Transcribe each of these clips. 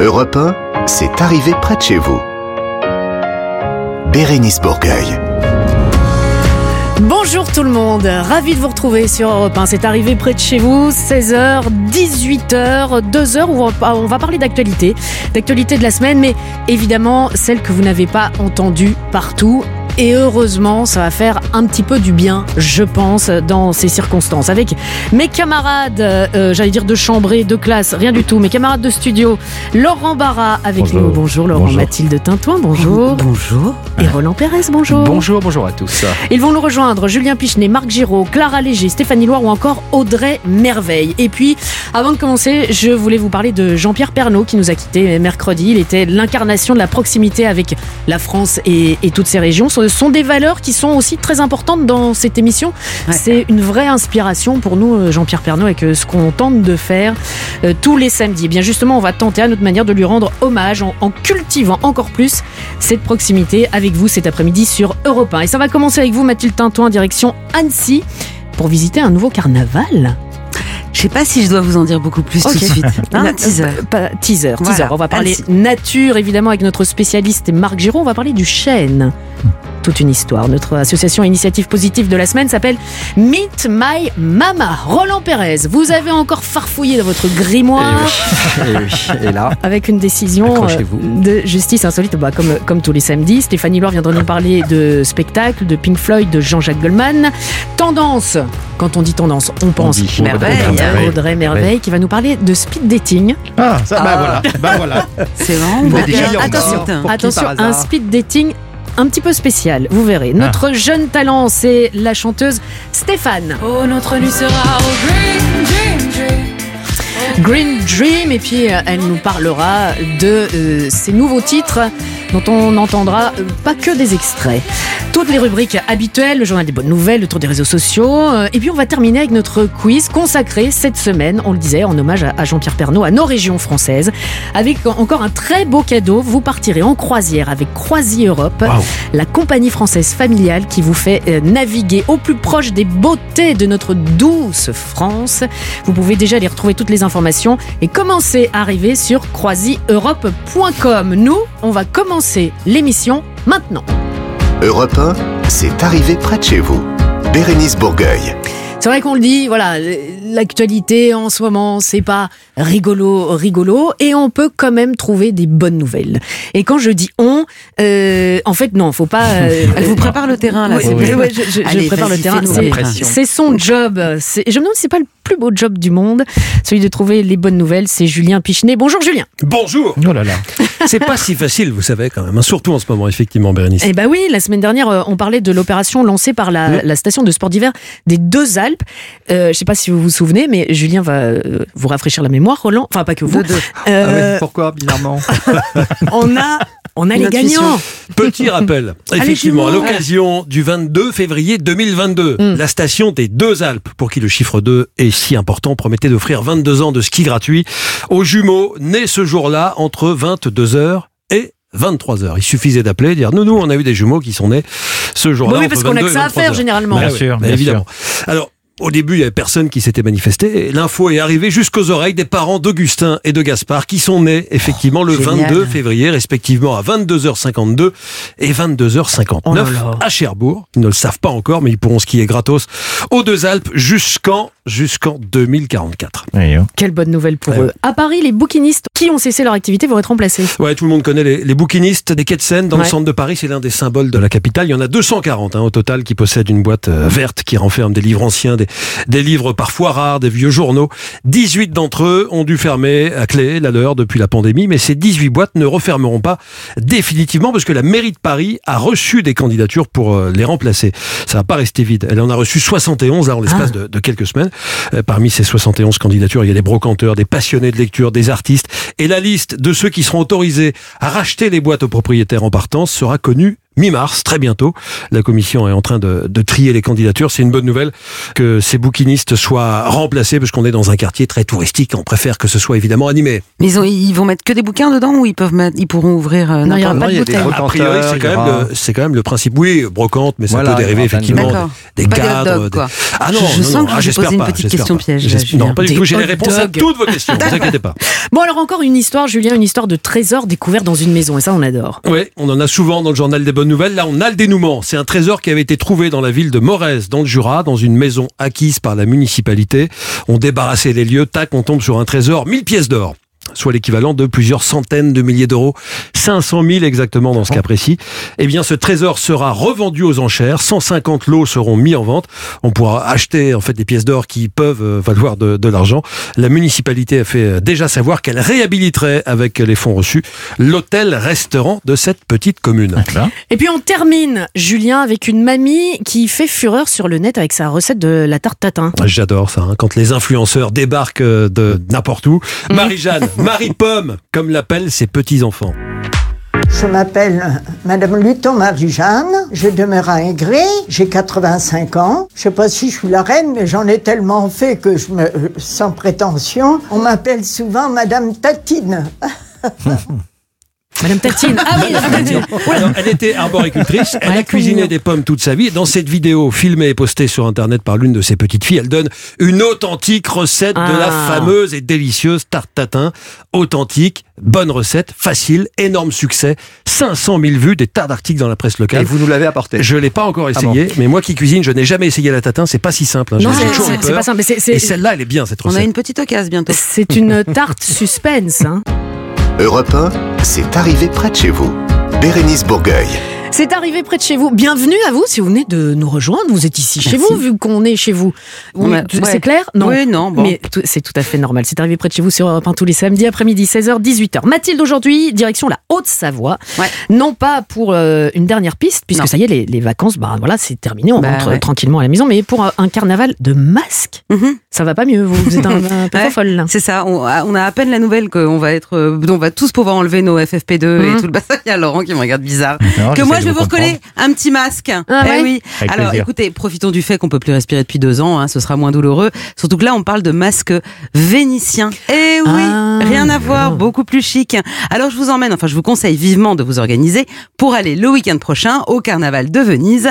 Europe 1, c'est arrivé près de chez vous. Bérénice Bourgueil. Bonjour tout le monde, ravi de vous retrouver sur Europe 1. C'est arrivé près de chez vous, 16h, 18h, 2h où on va- parler d'actualité, d'actualité de la semaine, mais évidemment celle que vous n'avez pas entendue partout. Et heureusement, ça va faire un petit peu du bien, je pense, dans ces circonstances. Avec mes camarades, euh, j'allais dire de chambrée, de classe, rien du tout, mes camarades de studio, Laurent Barra avec Bonjour. nous. Bonjour Laurent, Bonjour. Mathilde Tintouin, bonjour. Bonjour. Et Roland Pérez, bonjour. Bonjour, bonjour à tous. Ils vont nous rejoindre Julien Pichenet, Marc Giraud, Clara Léger, Stéphanie Loire ou encore Audrey Merveille. Et puis, avant de commencer, je voulais vous parler de Jean-Pierre Pernaud qui nous a quittés mercredi. Il était l'incarnation de la proximité avec la France et, et toutes ses régions. Sont des valeurs qui sont aussi très importantes dans cette émission. Ouais. C'est une vraie inspiration pour nous, euh, Jean-Pierre Pernaud, avec ce qu'on tente de faire euh, tous les samedis. Et bien justement, on va tenter à notre manière de lui rendre hommage en, en cultivant encore plus cette proximité avec vous cet après-midi sur Europe 1. Et ça va commencer avec vous, Mathilde Tintoin, direction Annecy, pour visiter un nouveau carnaval. Je sais pas si je dois vous en dire beaucoup plus tout de suite. Hein teaser. Euh, pas- teaser, Voilà. teaser. On va parler nature, évidemment, avec notre spécialiste Marc Giraud. On va parler du chêne. Toute une histoire. Notre association initiative positive de la semaine s'appelle Meet My Mama. Roland Pérez, vous avez encore farfouillé dans votre grimoire. Et, oui, et là, avec une décision euh, de justice insolite, bah, comme, comme tous les samedis. Stéphanie Loire viendra nous parler de spectacle, de Pink Floyd, de Jean-Jacques Goldman. Tendance, quand on dit tendance, on pense dit Merveille. Audrey Merveille qui va nous parler de speed dating. ah, ça, bah Ah. voilà, bah voilà. C'est vraiment Mais bon. déjà, il y en a. attention, attention, un speed dating un petit peu spécial, vous verrez. Notre jeune talent, c'est la chanteuse Stéphane. Oh, notre nuit sera au green, dream, dream. Green Dream et puis euh, elle nous parlera de euh, ses nouveaux titres dont on n'entendra euh, pas que des extraits. Toutes les rubriques habituelles, le journal des bonnes nouvelles, le tour des réseaux sociaux euh, et puis on va terminer avec notre quiz consacré cette semaine, on le disait, en hommage à, Jean-Pierre Pernaud, à nos régions françaises, avec encore un très beau cadeau. Vous partirez en croisière avec Croisi Europe, la compagnie française familiale qui vous fait euh, naviguer au plus proche des beautés de notre douce France. Vous pouvez déjà aller retrouver toutes les informations et commencer à arriver sur croisieurope.com. Nous, on va commencer l'émission maintenant. Europe 1, c'est arrivé près de chez vous. Bérénice Bourgueil. C'est vrai qu'on le dit, voilà, l'actualité en ce moment, c'est pas rigolo, rigolo, et on peut quand même trouver des bonnes nouvelles. Et quand je dis on, euh, en fait, non, faut pas. euh, Elle vous prépare le terrain là. Oui, c'est oui, bien. oui, je, je- je Allez, prépare le terrain. C'est- son job. C'est- Je me demande si c'est pas le plus beau job du monde, celui de trouver les bonnes nouvelles. C'est Julien Pichenet. Bonjour Julien. Bonjour Oh là là. C'est pas si facile, vous savez, quand même, hein, surtout en ce moment, effectivement, Bérénice. Eh ben oui, la semaine dernière, euh, on parlait de l'opération lancée par la, la station de sport d'hiver des Deux Alpes. Euh, je sais pas si vous vous souvenez, mais Julien va vous rafraîchir la mémoire, Roland. Enfin, pas que vous. Deux, deux. Euh, Pourquoi, bizarrement on a, on a Une les intuition. gagnants. Petit rappel, effectivement, à l'occasion du 22 février 2022, Mm. la station des Deux Alpes, pour qui le chiffre 2 est si important, promettait d'offrir 22 ans de ski gratuit aux jumeaux nés ce jour-là entre 22h et 23h. Il suffisait d'appeler et dire nous, nous, on a eu des jumeaux qui sont nés ce jour-là. oui, parce qu'on a 22 que ça à faire 23 heures. généralement. Bah Bien sûr, bah bien évidemment. Alors, au début, il y avait personne qui s'était manifesté. L'info est arrivée jusqu'aux oreilles des parents d'Augustin et de Gaspard, qui sont nés effectivement le génial. 22 février, respectivement à 22h52 et 22h59 Oh là là. à Cherbourg. Ils ne le savent pas encore, mais ils pourront skier gratos aux Deux Alpes jusqu'en jusqu'en 2044. Oui, oh. Quelle bonne nouvelle pour Ouais. eux. À Paris, les bouquinistes qui ont cessé leur activité vont être remplacés. Ouais, tout le monde connaît les, les bouquinistes des quais de Seine dans Ouais. le centre de Paris. C'est l'un des symboles de la capitale. Il y en a 240 hein, au total qui possèdent une boîte euh, verte qui renferme des livres anciens, des, des livres parfois rares, des vieux journaux. 18 d'entre eux ont dû fermer à clé la leur depuis la pandémie, mais ces 18 boîtes ne refermeront pas définitivement parce que la mairie de Paris a reçu des candidatures pour euh, les remplacer. Ça va pas rester vide. Elle en a reçu 71 là en l'espace Ah. de, de quelques semaines. Euh, parmi ces 71 candidatures, il y a des brocanteurs, des passionnés de lecture, des artistes. Et la liste de ceux qui seront autorisés à racheter les boîtes aux propriétaires en partance sera connue mi-mars, très bientôt. La commission est en train de, de trier les candidatures. C'est une bonne nouvelle que ces bouquinistes soient remplacés parce qu'on est dans un quartier très touristique. On préfère que ce soit évidemment animé. Mais ils, ont, ils vont mettre que des bouquins dedans ou ils peuvent mettre, ils pourront ouvrir euh, Non, il y aura n'importe pas de a bouteille. A priori, c'est quand, aura- quand même le principe. Oui, brocante, mais ça Voilà, peut dériver effectivement des cadres. des-. Ah non, Je- je non, sens non, que ah, je vais j'espère poser une petite question pas. piège. Non, pas du tout. J'ai les réponses à toutes vos questions. Ne vous inquiétez pas. Bon, alors encore une histoire, Julien, une histoire de trésor découvert dans une maison. Et ça, on adore. Oui, on en a souvent dans le journal des bonnes nouvelles. Là, on a le dénouement. C'est un trésor qui avait été trouvé dans la ville de Morez, dans le Jura, dans une maison acquise par la municipalité. On débarrassait les lieux, tac, on tombe sur un trésor, 1000 pièces d'or soit l'équivalent de plusieurs centaines de milliers d'euros, 500 000 exactement dans ce cas précis. Eh bien, ce trésor sera revendu aux enchères, 150 lots seront mis en vente. On pourra acheter en fait des pièces d'or qui peuvent euh, valoir de, de l'argent. La municipalité a fait euh, déjà savoir qu'elle réhabiliterait avec les fonds reçus l'hôtel-restaurant de cette petite commune. Et puis on termine, Julien, avec une mamie qui fait fureur sur le net avec sa recette de la tarte tatin. J'adore ça, hein, quand les influenceurs débarquent euh, de n'importe où. Marie-Jeanne, Marie-Pomme, comme l'appellent ses petits-enfants. Je m'appelle Madame Luton Marie-Jeanne, je demeure à Ingré, j'ai 85 ans. Je sais pas si je suis la reine, mais j'en ai tellement fait que me, sans prétention, on m'appelle souvent Madame Tatine. Madame Tatine. Ah oui, Madame Tatine. Alors, elle était arboricultrice, elle Ouais, a cuisiné des pommes toute sa vie. Dans cette vidéo filmée et postée sur Internet par l'une de ses petites filles, elle donne une authentique recette de la Ah. fameuse et délicieuse tarte tatin. Authentique, bonne recette, facile, énorme succès. 500 000 vues, des tas d'articles dans la presse Et locale. vous nous l'avez apporté. Je l'ai pas encore Ah essayé, mais moi qui cuisine, je n'ai jamais essayé la tatin. C'est pas si simple. hein. Non, c'est- pas simple. mais c'est- Et C'est celle-là, elle est bien cette On a recette. une petite occasion bientôt. c'est une tarte suspense. hein. Europe 1, c'est arrivé près de chez vous. Bérénice Bourgueil. C'est arrivé près de chez vous. Bienvenue à vous si vous venez de nous rejoindre. Vous êtes ici chez vous, vu qu'on est chez vous. Ouais. C'est clair? Non. Oui, non, bon. Mais c'est tout à fait normal. C'est arrivé près de chez vous sur Europe 1 tous les samedis après-midi, 16h, 18h. Mathilde, aujourd'hui, direction la Haute-Savoie. Ouais. Non pas pour euh, une dernière piste, puisque Non. ça y est, les, les vacances, bah voilà, c'est terminé. On Bah, rentre ouais. tranquillement à la maison, mais pour un, un carnaval de masques. Mhm. Ça va pas mieux, vous, vous êtes un, un peu Ouais. folle là. C'est ça, on a, on a à peine la nouvelle qu'on va être, euh, on va tous pouvoir enlever nos FFP2 Mhm. et tout le bazar. Il y a Laurent qui me regarde bizarre. Non, que moi je vais vous recoller un petit masque. Ah Eh ouais oui. Avec Alors plaisir. écoutez, profitons du fait qu'on peut plus respirer depuis deux ans, hein, ce sera moins douloureux. Surtout que là on parle de masque vénitien. Eh oui, Ah, rien à voir, beaucoup plus chic. Alors je vous emmène, enfin je vous conseille vivement de vous organiser pour aller le week-end prochain au carnaval de Venise,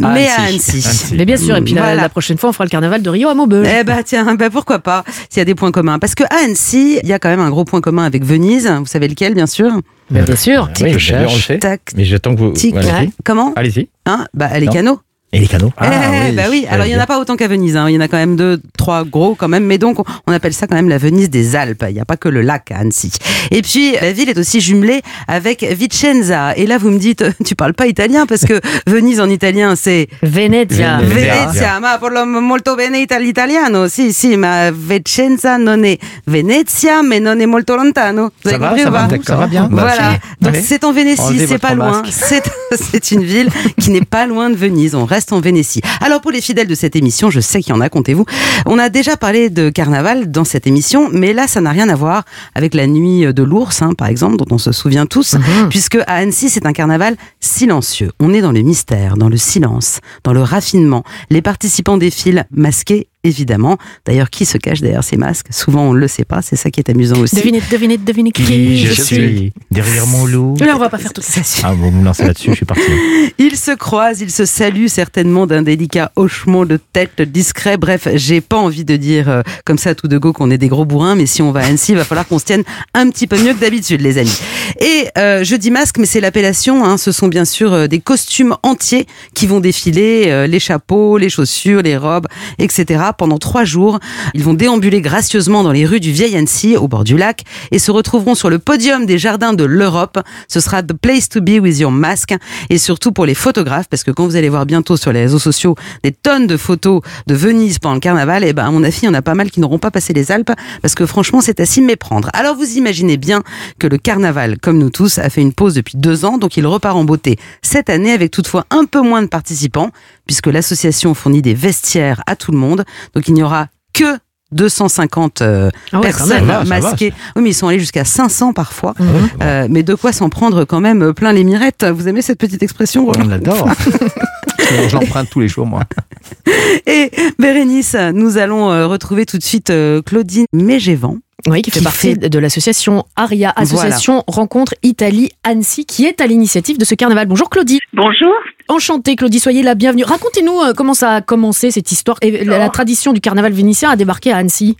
mais à Annecy. Mais bien sûr, et puis la, Voilà. la prochaine fois, on fera le carnaval de Rio à Maubeuge. Eh bah tiens, bah pourquoi pas, s'il y a des points communs. Parce que à Annecy, il y a quand même un gros point commun avec Venise. Vous savez lequel, bien sûr? Bah, bien sûr. Oui, je je on le sait. Tac, Mais j'attends que vous. tic. Comment? Allez-y. hein? Bah les canaux. Et les canaux Eh, bah oui, alors il y en a pas autant qu'à Venise, hein. il y en a quand même deux, trois gros quand même, mais donc on- appelle ça quand même la Venise des Alpes, il n'y a pas que le lac à Annecy. Et puis la ville est aussi jumelée avec Vicenza, et là vous me dites, tu parles pas italien parce que Venise en italien c'est Venezia. Venezia. Venezia, ma parlo molto bene ita- l'italiano, si si, ma Vicenza non è Venezia, mais non è molto lontano. Vous Ça avez va, compris ça va, ça va bien. Bah, Voilà, donc c'est en Vénétie, c'est pas loin. c'est une ville qui n'est pas loin de Venise. On reste en Vénétie. Alors pour les fidèles de cette émission, je sais qu'il y en a, comptez-vous. On a déjà parlé de carnaval dans cette émission, mais là ça n'a rien à voir avec la nuit de l'ours, hein, par exemple, dont on se souvient tous, Mhm. puisque à Annecy c'est un carnaval silencieux. On est dans le mystère, dans le silence, dans le raffinement. Les participants défilent masqués. Évidemment. D'ailleurs, qui se cache derrière ces masques? Souvent, on ne le sait pas. C'est ça qui est amusant aussi. Devinez, devinez, devinez qui, Qui je, suis. Derrière mon loup. Là, on va pas faire tout ça. Ah, vous me lancez là-dessus, je suis parti. Ils se croisent, ils se saluent certainement d'un délicat hochement de tête discret. Bref, j'ai pas envie de dire euh, comme ça tout de go qu'on est des gros bourrins, mais si on va à Annecy, il va falloir qu'on se tienne un petit peu mieux que d'habitude, les amis. Et euh, je dis masque, mais c'est l'appellation. Hein, ce sont bien sûr euh, des costumes entiers qui vont défiler, euh, les chapeaux, les chaussures, les robes, etc. Pendant trois jours, ils vont déambuler gracieusement dans les rues du vieil Annecy, au bord du lac, et se retrouveront sur le podium des jardins de l'Europe. Ce sera the place to be with your mask, et surtout pour les photographes, parce que quand vous allez voir bientôt sur les réseaux sociaux des tonnes de photos de Venise pendant le carnaval, et ben à mon avis, il y en a pas mal qui n'auront pas passé les Alpes, parce que franchement, c'est à s'y méprendre. Alors vous imaginez bien que le carnaval, comme nous tous, a fait une pause depuis deux ans, donc il repart en beauté cette année avec toutefois un peu moins de participants, puisque l'association fournit des vestiaires à tout le monde, donc il n'y aura que 250 euh, Ah ouais, personnes va, va, masquées. Oui, mais ils sont allés jusqu'à 500 parfois. Mhm. Euh, mais de quoi s'en prendre quand même euh, plein les mirettes. Vous aimez cette petite expression On l'adore. je l'emprunte tous les jours, moi. Et Bérénice, nous allons retrouver tout de suite Claudine Mégévan. Oui, qui fait Qui partie fait- de l'association ARIA, Association Rencontre Italie Annecy, qui est à l'initiative de ce carnaval. Bonjour Claudie. Bonjour. Enchantée Claudie, soyez la bienvenue. Racontez-nous euh, comment ça a commencé cette histoire et la, la tradition du carnaval vénitien a débarqué à Annecy.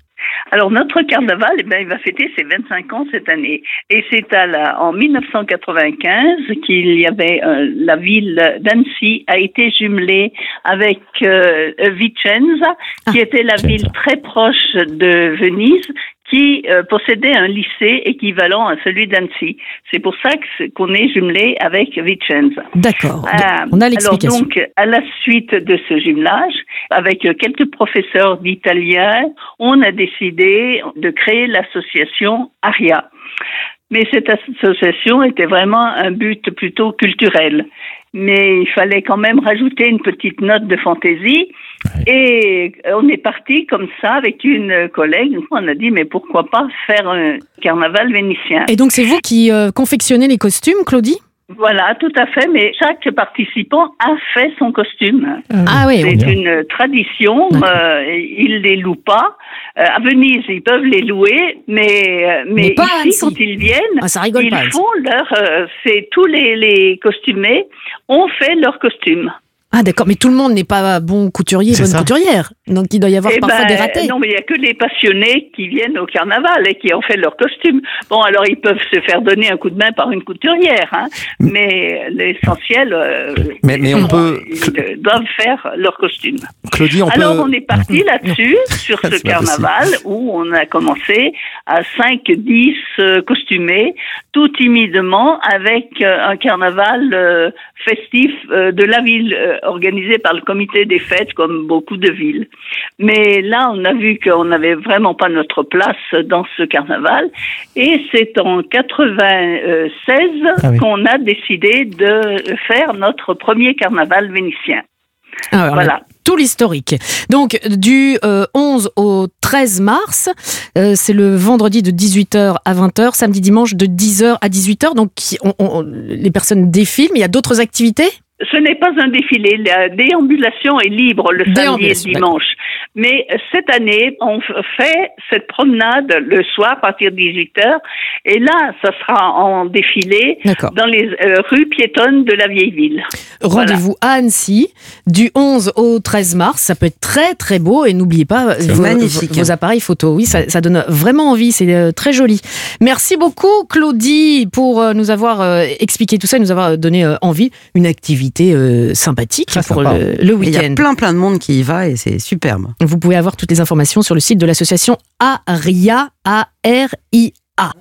Alors notre carnaval, eh ben, il va fêter ses 25 ans cette année. Et c'est à la, en 1995 qu'il y avait euh, la ville d'Annecy a été jumelée avec euh, Vicenza, qui était la Vicenza. ville très proche de Venise, qui euh, possédait un lycée équivalent à celui d'Annecy. C'est pour ça qu'on est jumelé avec Vicenza. D'accord. Ah, On a Alors l'explication. donc, à la suite de ce jumelage, avec euh, quelques professeurs d'italien, on a décidé de créer l'association ARIA. Mais cette association était vraiment un but plutôt culturel. Mais il fallait quand même rajouter une petite note de fantaisie. Et euh, on est parti comme ça avec une collègue. On a dit, mais pourquoi pas faire un carnaval vénitien? Et donc c'est vous qui euh, confectionnez les costumes, Claudie? Voilà, tout à fait. Mais chaque participant a fait son costume. Ah oui, C'est une tradition, euh, ils les louent pas. Euh, à Venise, ils peuvent les louer, mais, euh, mais, Mais pas à ici, Annecy. quand ils viennent, Ah, ça ils pas. Font leur... euh, c'est tous les, les costumés ont fait leur costume. Ah d'accord, mais tout le monde n'est pas bon couturier, bonne ça. couturière. Donc il doit y avoir Eh parfois ben, des ratés. Non, mais il n'y a que les passionnés qui viennent au carnaval et qui ont fait leur costume. Bon, alors ils peuvent se faire donner un coup de main par une couturière, hein, mais l'essentiel, euh, Mais- mais on ils- peut- ils doivent faire leur costume. Claudie, on Alors peut. on est parti là-dessus, sur ce carnaval, où on a commencé à 5-10 euh, costumés, tout timidement, avec euh, un carnaval euh, festif euh, de la ville, euh, organisé par le comité des fêtes, comme beaucoup de villes. Mais là, on a vu qu'on n'avait vraiment pas notre place dans ce carnaval, et c'est en 96 Ah oui. qu'on a décidé de faire notre premier carnaval vénitien. Ah, alors, Voilà. Tout l'historique. Donc, du euh, 11 au 13 mars, euh, c'est le vendredi de 18h à 20h, samedi, dimanche de 10h à 18h. Donc, qui- on- on- les personnes défilent, mais il y a d'autres activités? Ce n'est pas un défilé. La déambulation est libre le samedi et le dimanche. Mais euh, cette année, on fait cette promenade le soir à partir de 18 h Et là, ça sera en défilé dans les euh, rues piétonnes de la vieille ville. Rendez-vous à Annecy du 11 au 13 mars. Ça peut être très très beau et n'oubliez pas vos, magnifique. vos- vos appareils photo. Oui, ça, ça donne vraiment envie. C'est euh, très joli. Merci beaucoup Claudie pour euh, nous avoir euh, expliqué tout ça et nous avoir donné euh, envie. Une activité euh, sympathique Très pour sympa. le, le Et Il y a week-end. plein plein de monde qui y va et c'est superbe. Vous pouvez avoir toutes les informations sur le site de l'association ARIA, A-R-I-A.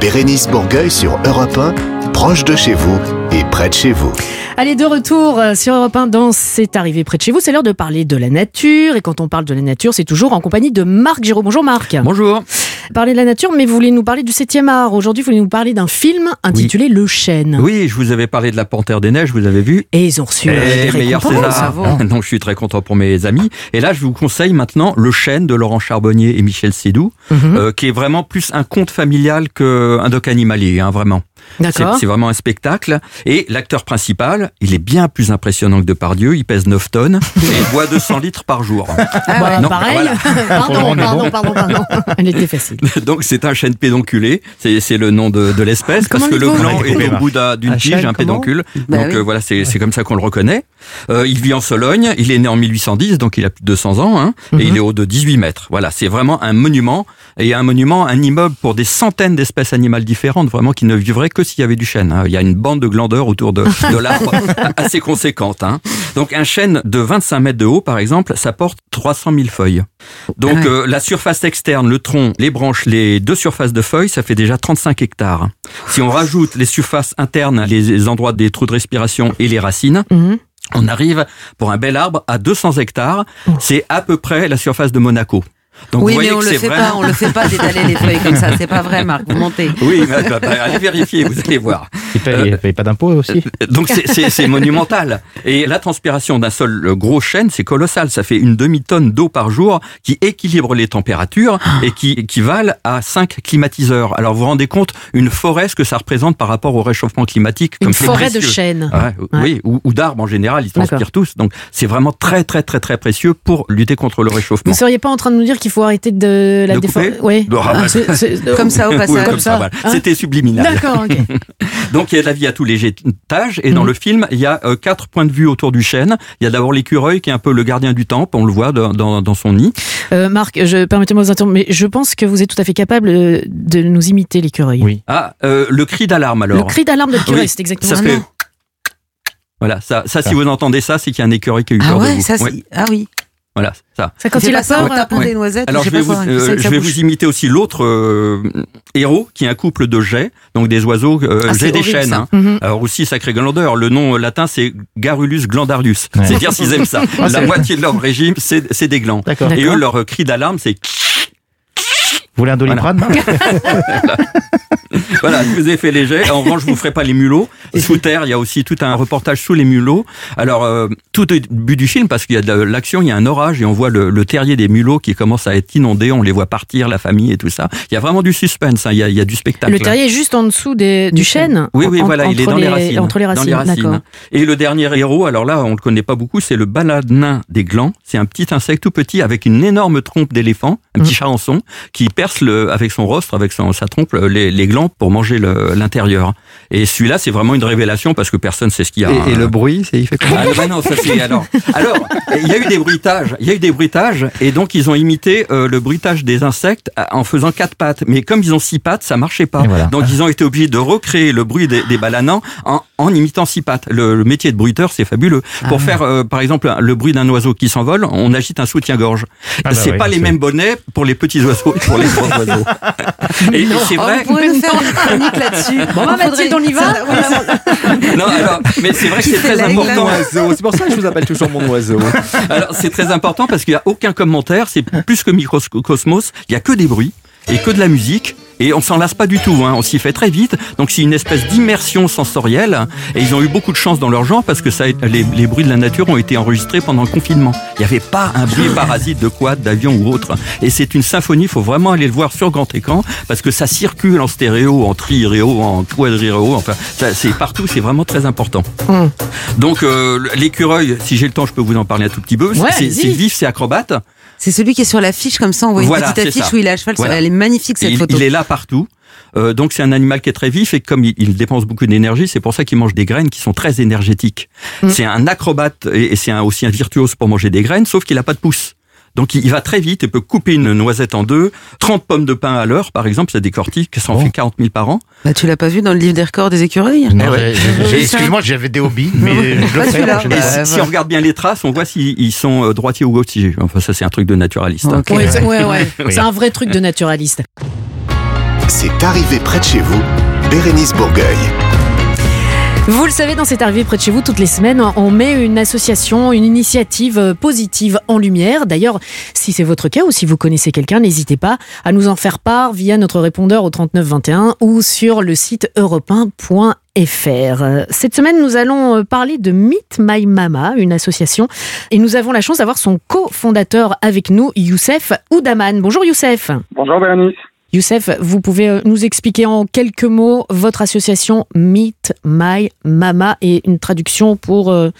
Bérénice Bourgueil sur Europe 1, proche de chez vous et près de chez vous. Allez, de retour euh, sur Europe 1 dans C'est arrivé près de chez vous. C'est l'heure de parler de la nature. Et quand on parle de la nature, c'est toujours en compagnie de Marc Giraud. Bonjour Marc. Bonjour. Parler de la nature, mais vous voulez nous parler du 7e art. Aujourd'hui, vous voulez nous parler d'un film intitulé Le Chêne. Oui, je vous avais parlé de la Panthère des Neiges, vous avez vu Et ils ont reçu euh, Eh, des meilleur récompenses. César. Donc je suis très content pour mes amis. Et là, je vous conseille maintenant Le Chêne de Laurent Charbonnier et Michel Sédou, Mhm. euh, qui est vraiment plus un conte familial qu'un doc animalier, hein, vraiment. C'est D'accord. c'est vraiment un spectacle. Et l'acteur principal, il est bien plus impressionnant que Depardieu. Il pèse 9 tonnes et il boit 200 litres par jour. Bah, Non, pareil. voilà. pardon, pardon, pardon, pardon. Elle était facile. Donc c'est un chêne pédonculé, c'est le nom de, de l'espèce, Comment parce que le gland est au bout d'un- d'une Un tige, un pédoncule. Bah donc oui. euh, voilà, c'est comme ça qu'on le reconnaît. Euh, il vit en Sologne, il est né en 1810, donc il a plus de 200 ans, hein, Mhm. et il est haut de 18 mètres. Voilà, c'est vraiment un monument, et un monument, un immeuble pour des centaines d'espèces animales différentes, vraiment qui ne vivraient que s'il y avait du chêne. hein. Il y a une bande de glandeurs autour de, de l'arbre assez conséquente. Hein. Donc un chêne de 25 mètres de haut, par exemple, ça porte 300 000 feuilles. Donc Ah ouais. euh, la surface externe, le tronc, les branches, les deux surfaces de feuilles, ça fait déjà 35 hectares. Si on rajoute les surfaces internes, les endroits des trous de respiration et les racines, Mhm. on arrive pour un bel arbre à 200 hectares. C'est à peu près la surface de Monaco. Donc oui, vous voyez mais on que le fait vraiment... pas, on le fait pas d'étaler les feuilles comme ça. C'est pas vrai, Marc. Vous mentez. Oui, mais, bah, bah, allez vérifier, vous allez voir. Ils payent, Euh, ils payent pas d'impôts aussi Donc c'est- c'est c'est monumental. Et la transpiration d'un seul euh, gros chêne, c'est colossal. Ça fait une demi-tonne d'eau par jour qui équilibre les températures et qui équivalent à 5 climatiseurs. Alors vous vous rendez compte une forêt ce que ça représente par rapport au réchauffement climatique Une comme forêt de chênes. Ouais, Oui, ou, ou d'arbres en général, ils transpirent tous. Donc c'est vraiment très très très très précieux pour lutter contre le réchauffement. Vous seriez pas en train de nous dire qu'il faut arrêter de la De couper Oui. De c'est- Comme ça au passage. Hein C'était subliminal. D'accord, ok. Donc il y a de la vie à tous les étages et dans Mhm. le film il y a euh, quatre points de vue autour du chêne. Il y a d'abord l'écureuil qui est un peu le gardien du temple, on le voit dans, dans- dans son nid. Euh, Marc, je, permettez-moi de vous interrompre, mais je pense que vous êtes tout à fait capable euh, de nous imiter l'écureuil. Oui. Ah, euh, le cri d'alarme alors. Le cri d'alarme de l'écureuil, Oui, c'est exactement ça fait- Voilà, ça, ça, si vous entendez ça, c'est qu'il y a un écureuil qui a eu Ah peur de ouais, vous. ça. Ouais, Ah oui. Voilà, ça. Ça, quand C'est il pas a ça peur. ouais. des noisettes. Alors je vais, pas vous, euh, c'est je vais bouche. vous imiter aussi l'autre euh, héros qui est un couple de geais, donc des oiseaux, euh, Ah, c'est geais des horrible, chênes. hein. Mhm. Alors aussi sacré glandeur, le nom latin c'est Garulus glandarius. Ouais. C'est dire s'ils aiment ça. Ah, La c'est- moitié de leur régime c'est c'est des glands. D'accord. Et eux leur cri d'alarme c'est Vous voulez un doliprane Marc Voilà, je vous ai fait léger. En revanche, je vous ferai pas les mulots. Sous terre, il y a aussi tout un reportage sous les mulots. Alors, euh, tout au but du film, parce qu'il y a de l'action, il y a un orage et on voit le, le terrier des mulots qui commence à être inondé. On les voit partir, la famille et tout ça. Il y a vraiment du suspense. hein. Il, y a, il y a du spectacle. Le terrier est juste en dessous des, du chêne. Oui, oui, en- voilà, il est entre dans les, racines. Entre les Dans racines, d'accord. Et le dernier héros, alors là, on le connaît pas beaucoup, c'est le baladin des glands. C'est un petit insecte tout petit avec une énorme trompe d'éléphant, un petit Mm. charançon, qui perce le, avec son rostre, avec son, sa trompe, les, les glands pour manger l'intérieur. Et celui-là, c'est vraiment une révélation parce que personne sait ce qu'il y a. et, et le bruit, il fait comment Ah, bah non, ça c'est alors. Alors, il y a eu des bruitages, il y a eu des bruitages, et donc ils ont imité euh, le bruitage des insectes euh, en faisant quatre pattes. Mais comme ils ont six pattes, ça marchait pas. Voilà. Donc ils ont été obligés de recréer le bruit des, des balanants en, en imitant six pattes. Le, le métier de bruiteur, c'est fabuleux. Pour faire, euh, par exemple, le bruit d'un oiseau qui s'envole, on agite un soutien-gorge. Ah bah c'est oui, pas les mêmes bonnets pour les petits oiseaux et pour les gros oiseaux. Et, et c'est vrai. vous pourrez nous faire une chronique là-dessus. Bon, bah, Mathilde, on y va Non, alors, mais c'est vrai que c'est très important. C'est pour ça que je vous appelle toujours mon oiseau. Alors c'est très important parce qu'il n'y a aucun commentaire, c'est plus que Microcosmos, il n'y a que des bruits et que de la musique. Et on s'en lasse pas du tout, hein. on s'y fait très vite. Donc c'est une espèce d'immersion sensorielle. Et ils ont eu beaucoup de chance dans leur genre parce que ça, les, les bruits de la nature ont été enregistrés pendant le confinement. Il n'y avait pas un bruit parasite de quad, d'avion ou autre. Et c'est une symphonie, il faut vraiment aller le voir sur grand écran parce que ça circule en stéréo, en triréo, en quadriréo. Enfin, c'est partout, c'est vraiment très important. Hum. Donc euh, l'écureuil, si j'ai le temps, je peux vous en parler un tout petit peu. Ouais, c'est vif, c'est acrobate. C'est celui qui est sur l'affiche comme ça. On voit une Voilà, petite affiche ça. où il est à cheval. Voilà. Elle est magnifique Et cette il, photo. il est là partout. Euh, donc c'est un animal qui est très vif et comme il, il dépense beaucoup d'énergie, c'est pour ça qu'il mange des graines qui sont très énergétiques. Mm. C'est un acrobate et, et c'est aussi un virtuose pour manger des graines, sauf qu'il n'a pas de pouce. Donc il, va très vite et peut couper une noisette en deux, 30 pommes de pain à l'heure par exemple, ça décortique, ça en Bon. fait 40 000 par an. Bah, tu l'as pas vu dans le livre des records des écureuils ouais. j'ai- Excuse-moi, j'avais des hobbies, mais je le fais. Et si, si on regarde bien les traces, on voit s'ils ils sont euh, droitiers ou gauchers. Enfin ça c'est un truc de naturaliste. hein. Ok. Ouais, c'est- ouais, ouais. Oui. C'est un vrai truc de naturaliste. C'est arrivé près de chez vous, Bérénice Bourgueil. Vous le savez, dans cette arrivée près de chez vous, toutes les semaines, on met une association, une initiative euh, positive en lumière. D'ailleurs, si c'est votre cas ou si vous connaissez quelqu'un, n'hésitez pas à nous en faire part via notre répondeur au 3921 ou sur le site europe1.fr. Euh, Cette semaine, nous allons euh, parler de Meet My Mama, une association, et nous avons la chance d'avoir son cofondateur avec nous, Youssef Oudaman. Bonjour Youssef. Bonjour Bérénice. Youssef, vous pouvez euh, nous expliquer en quelques mots votre association Meet My Mama et une traduction pour, euh,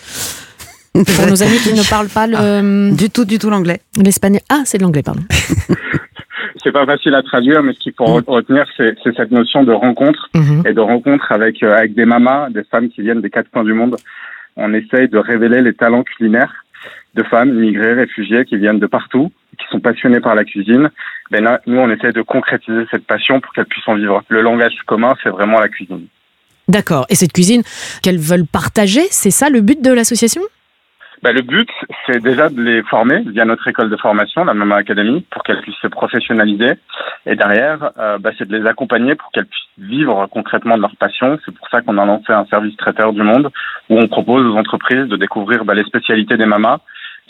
pour nos amis qui ne parlent pas le- Du tout, du tout l'anglais. l'espagnol. Ah, c'est de l'anglais, pardon. C'est pas facile à traduire, mais ce qu'il faut re- retenir, c'est cette notion de rencontre Mhm. et de rencontre avec euh, avec des mamas, des femmes qui viennent des quatre coins du monde. On essaye de révéler les talents culinaires de femmes immigrées, réfugiées qui viennent de partout, qui sont passionnées par la cuisine. Ben là, nous, on essaye de concrétiser cette passion pour qu'elles puissent en vivre. Le langage commun, c'est vraiment la cuisine. D'accord. Et cette cuisine qu'elles veulent partager, c'est ça le but de l'association? Ben, le but, c'est déjà de les former via notre école de formation, la Mama Academy, pour qu'elles puissent se professionnaliser. Et derrière, euh, ben, c'est de les accompagner pour qu'elles puissent vivre concrètement de leur passion. C'est pour ça qu'on a lancé un service traiteur du monde où on propose aux entreprises de découvrir ben, les spécialités des mamas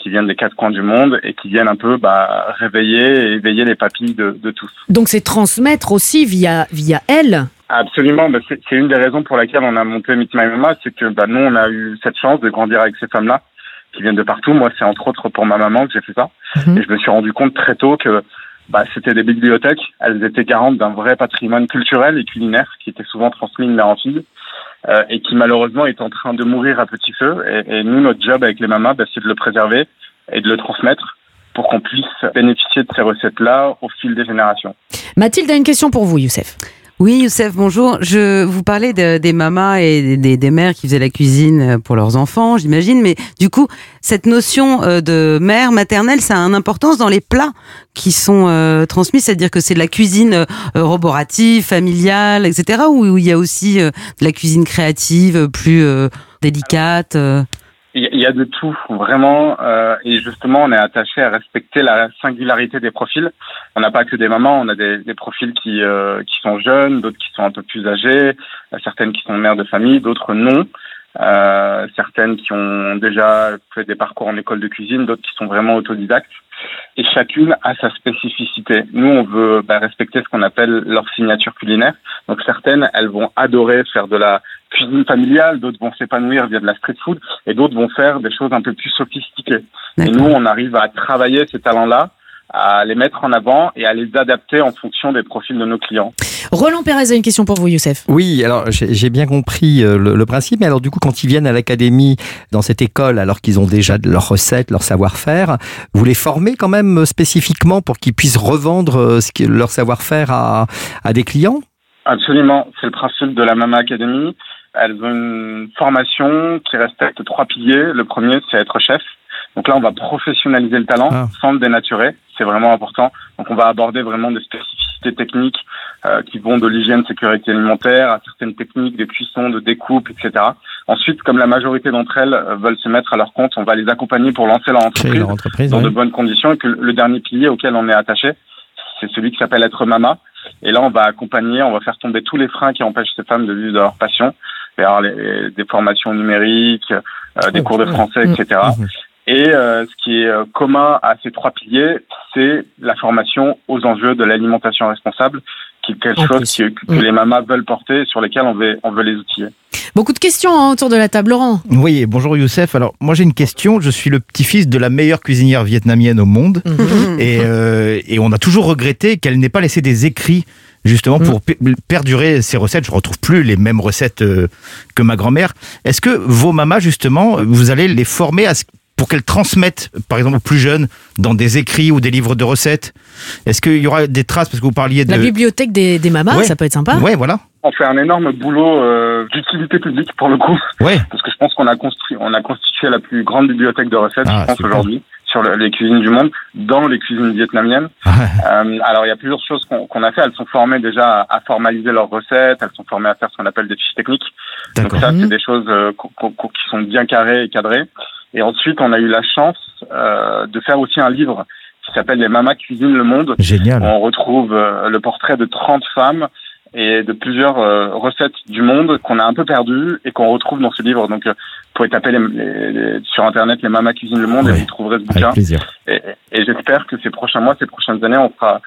qui viennent des quatre coins du monde et qui viennent un peu bah, réveiller et éveiller les papilles de, de tous. Donc c'est transmettre aussi via, via elles Absolument, bah, c'est une des raisons pour laquelle on a monté Meet My Mama, c'est que bah, nous, on a eu cette chance de grandir avec ces femmes-là qui viennent de partout. Moi, c'est entre autres pour ma maman que j'ai fait ça. Mhm. Et je me suis rendu compte très tôt que bah, c'était des bibliothèques. Elles étaient garantes d'un vrai patrimoine culturel et culinaire qui était souvent transmis de mère en fille euh, et qui malheureusement est en train de mourir à petit feu. Et, et nous, notre job avec les mamas, bah, c'est de le préserver et de le transmettre pour qu'on puisse bénéficier de ces recettes-là au fil des générations. Mathilde a une question pour vous, Youssef. Oui, Youssef, bonjour. Je vous parlais de- des mamas et des, des mères qui faisaient la cuisine pour leurs enfants, j'imagine. Mais du coup, cette notion euh, de mère maternelle, ça a une importance dans les plats qui sont euh, transmis. C'est-à-dire que c'est de la cuisine euh, roborative, familiale, etc. Ou il y a aussi euh, de la cuisine créative, euh, plus euh, délicate. euh? Il y- a de tout, vraiment. euh, et justement, on est attaché à respecter la singularité des profils. On n'a pas que des mamans, on a des, des profils qui, euh, qui sont jeunes, d'autres qui sont un peu plus âgés, euh, certaines qui sont mères de famille, d'autres non. Euh, certaines qui ont déjà fait des parcours en école de cuisine, d'autres qui sont vraiment autodidactes. Et chacune a sa spécificité. Nous, on veut bah, respecter ce qu'on appelle leur signature culinaire. Donc certaines, elles vont adorer faire de la cuisine familiale, d'autres vont s'épanouir via de la street food, et d'autres vont faire des choses un peu plus sophistiquées. Et nous, on arrive à travailler ces talents-là, à les mettre en avant et à les adapter en fonction des profils de nos clients. Roland Pérez a une question pour vous, Youssef. Oui, alors j'ai j'ai bien compris euh, le, le principe, mais alors du coup, quand ils viennent à l'académie, dans cette école, alors qu'ils ont déjà de leurs recettes, leur savoir-faire, vous les formez quand même euh, spécifiquement pour qu'ils puissent revendre euh, ce qui- leur savoir-faire à, à des clients? Absolument, c'est le principe de la Mama Academy. Elles ont une formation qui respecte trois piliers. Le premier, c'est être chef. Donc là, on va professionnaliser le talent Ah. sans le dénaturer. C'est vraiment important. Donc on va aborder vraiment des spécificités techniques euh, qui vont de l'hygiène, sécurité alimentaire à certaines techniques de cuisson, de découpe, etc. Ensuite, comme la majorité d'entre elles euh, veulent se mettre à leur compte, on va les accompagner pour lancer leur entreprise leur entreprise dans oui. de bonnes conditions. Et puis le dernier pilier auquel on est attaché, c'est celui qui s'appelle être mama. Et là, on va accompagner, on va faire tomber tous les freins qui empêchent ces femmes de vivre de leur passion, vers les, des formations numériques, euh, des cours de français, etc. Mhm. Et euh, ce qui est euh, commun à ces trois piliers, c'est la formation aux enjeux de l'alimentation responsable, qui est quelque chose que Mm. les mamas veulent porter, et sur lesquelles on veut, on veut les outiller. Beaucoup de questions hein, autour de la table, Laurent. Oui, bonjour Youssef. Alors, moi j'ai une question. Je suis le petit-fils de la meilleure cuisinière vietnamienne au monde. Et, euh, et on a toujours regretté qu'elle n'ait pas laissé des écrits justement pour pe- perdurer ses recettes. Je retrouve plus les mêmes recettes euh, que ma grand-mère. Est-ce que vos mamas, justement, vous allez les former à ce- pour qu'elles transmettent, par exemple, aux plus jeunes, dans des écrits ou des livres de recettes? Est-ce qu'il y aura des traces? Parce que vous parliez de... La bibliothèque des, des mamas, Ouais. ça peut être sympa. Ouais, voilà. On fait un énorme boulot euh, d'utilité publique pour le coup, Ouais. parce que je pense qu'on a construit, on a constitué la plus grande bibliothèque de recettes, Ah, je pense aujourd'hui, sur le- les cuisines du monde, dans les cuisines vietnamiennes. Euh, alors il y a plusieurs choses qu'on qu'on a fait. Elles sont formées déjà à, à formaliser leurs recettes, elles sont formées à faire ce qu'on appelle des fiches techniques. Donc D'accord. ça, Mhm. c'est des choses euh, qu'on- qui sont bien carrées et cadrées. Et ensuite, on a eu la chance euh, de faire aussi un livre qui s'appelle Les Mamas cuisinent le monde. Génial. On retrouve euh, le portrait de 30 femmes et de plusieurs euh, recettes du monde qu'on a un peu perdues et qu'on retrouve dans ce livre. Donc, euh, vous pouvez taper les- les- les- sur Internet Les Mamas cuisinent le monde et vous trouverez ce Avec bouquin. plaisir. Et, et j'espère que ces prochains mois, ces prochaines années, on fera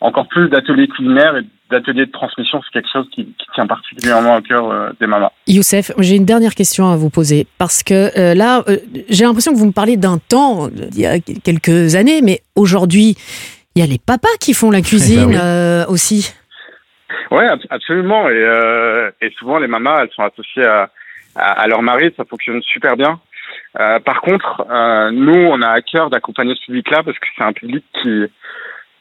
encore plus d'ateliers culinaires et d'ateliers de transmission. C'est quelque chose qui, qui tient particulièrement au cœur euh, des mamas. Youssef, j'ai une dernière question à vous poser parce que euh, là, euh, j'ai l'impression que vous me parlez d'un temps, il y a quelques années, mais aujourd'hui, il y a les papas qui font la cuisine Bah oui. euh, aussi. Oui, absolument. Et, euh, et souvent, les mamas, elles sont associées à, à, à leur mari. Ça fonctionne super bien. Euh, par contre, euh, nous, on a à cœur d'accompagner ce public-là parce que c'est un public qui,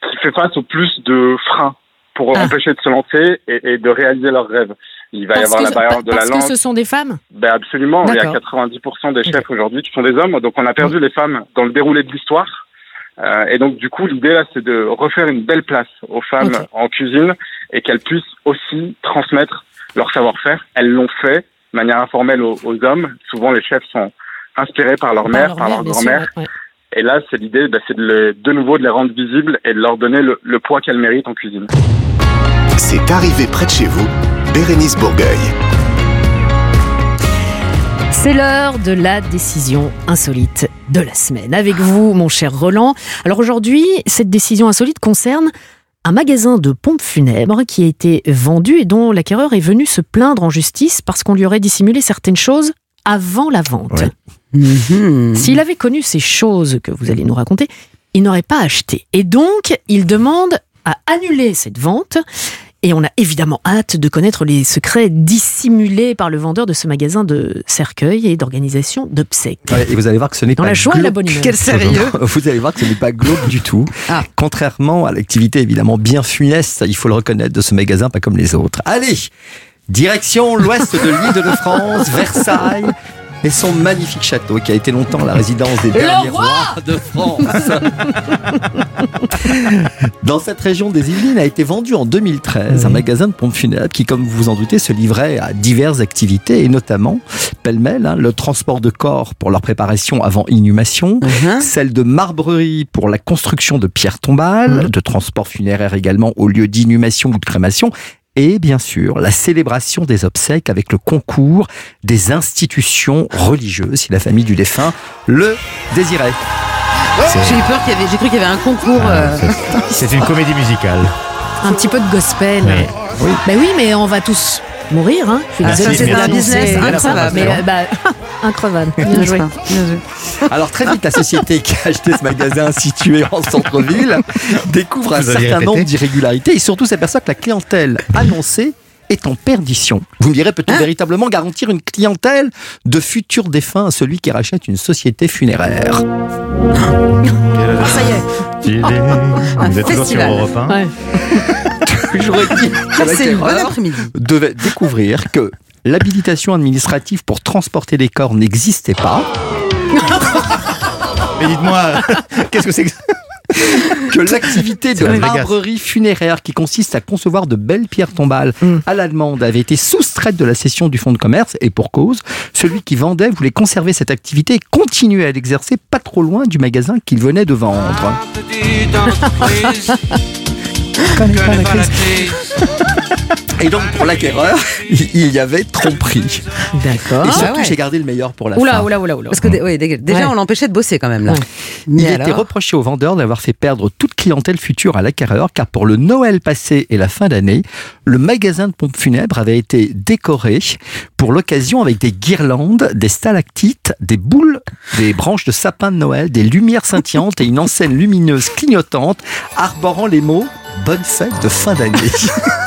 qui fait face au plus de freins pour Ah. empêcher de se lancer et, et de réaliser leurs rêves. Il va y avoir la barrière de la parce que langue. ce sont des femmes? Ben absolument, il y a D'accord. 90% des chefs aujourd'hui qui sont des hommes, donc on a perdu les femmes dans le déroulé de l'histoire. Euh, et donc du coup, l'idée là, c'est de refaire une belle place aux femmes en cuisine et qu'elles puissent aussi transmettre leur savoir-faire. Elles l'ont fait de manière informelle aux, aux hommes. Souvent, les chefs sont inspirés par leur mère, par leur grand-mère. ouais. Et là, c'est l'idée, ben, c'est de, les- de nouveau de les rendre visibles et de leur donner le, le poids qu'elles méritent en cuisine. C'est arrivé près de chez vous, Bérénice Bourgueil. C'est l'heure de la décision insolite de la semaine. Avec vous, mon cher Roland. Alors aujourd'hui, cette décision insolite concerne un magasin de pompes funèbres qui a été vendu et dont l'acquéreur est venu se plaindre en justice parce qu'on lui aurait dissimulé certaines choses avant la vente. Ouais. Mhm. S'il avait connu ces choses que vous allez nous raconter, il n'aurait pas acheté. Et donc, il demande à annuler cette vente. Et on a évidemment hâte de connaître les secrets dissimulés par le vendeur de ce magasin de cercueils et d'organisation d'obsèques. Ouais, et vous allez voir que ce n'est Dans pas la joie et la glauque. bonne humeur. Quel sérieux Vous allez voir que ce n'est pas glauque du tout. Ah. Contrairement à l'activité évidemment bien funeste, il faut le reconnaître, de ce magasin, pas comme les autres. Allez, direction l'ouest de l'île de France, Versailles. Et son magnifique château qui a été longtemps la résidence des derniers rois de France. Dans cette région des Yvelines a été vendu en 2013 un magasin de pompes funèbres qui, comme vous vous en doutez, se livrait à diverses activités et notamment, pêle-mêle, hein, le transport de corps pour leur préparation avant inhumation, Mhm. celle de marbrerie pour la construction de pierres tombales, de transport funéraire également au lieu d'inhumation ou de crémation, et bien sûr la célébration des obsèques avec le concours des institutions religieuses si la famille du défunt le désirait. J'ai eu peur qu'il y avait, j'ai cru qu'il y avait un concours. euh, C'est une comédie musicale. Un petit peu de gospel. Oui. Oui. Ben oui, mais on va tous mourir. Hein. Je suis Ah, c'est un business incroyable. Mais euh, bah, incroyable. Bien joué. Bien joué. Alors très vite, la société qui a acheté ce magasin situé en centre-ville découvre un certain nombre d'irrégularités et surtout s'aperçoit que la clientèle annoncée est en perdition. Vous me direz, peut-on véritablement garantir une clientèle de futurs défunts à celui qui rachète une société funéraire Ah, ça y est. Vous êtes toujours sur festival. Europe 1. Ouais. J'aurais dit Ah, C'est une bonne l'acquéreur après-midi. devait découvrir que l'habilitation administrative pour transporter les corps n'existait pas, Mais dites-moi, qu'est-ce que c'est que ça? que l'activité de marbrerie funéraire qui consiste à concevoir de belles pierres tombales Mm. à la demande avait été soustraite de la cession du fonds de commerce et pour cause, celui qui vendait voulait conserver cette activité et continuer à l'exercer pas trop loin du magasin qu'il venait de vendre. Et donc pour l'acquéreur, il y avait tromperie. D'accord. Et surtout, Ah ouais. j'ai gardé le meilleur pour la fin. Oula, oula, oula, oula. Parce que oui, déjà, Ouais. on l'empêchait de bosser quand même là. Il Mais était reproché au vendeur d'avoir fait perdre toute clientèle future à l'acquéreur, car pour le Noël passé et la fin d'année, le magasin de pompes funèbres avait été décoré pour l'occasion avec des guirlandes, des stalactites, des boules, des branches de sapin de Noël, des lumières scintillantes et une enseigne lumineuse clignotante arborant les mots Bonne fête de fin d'année.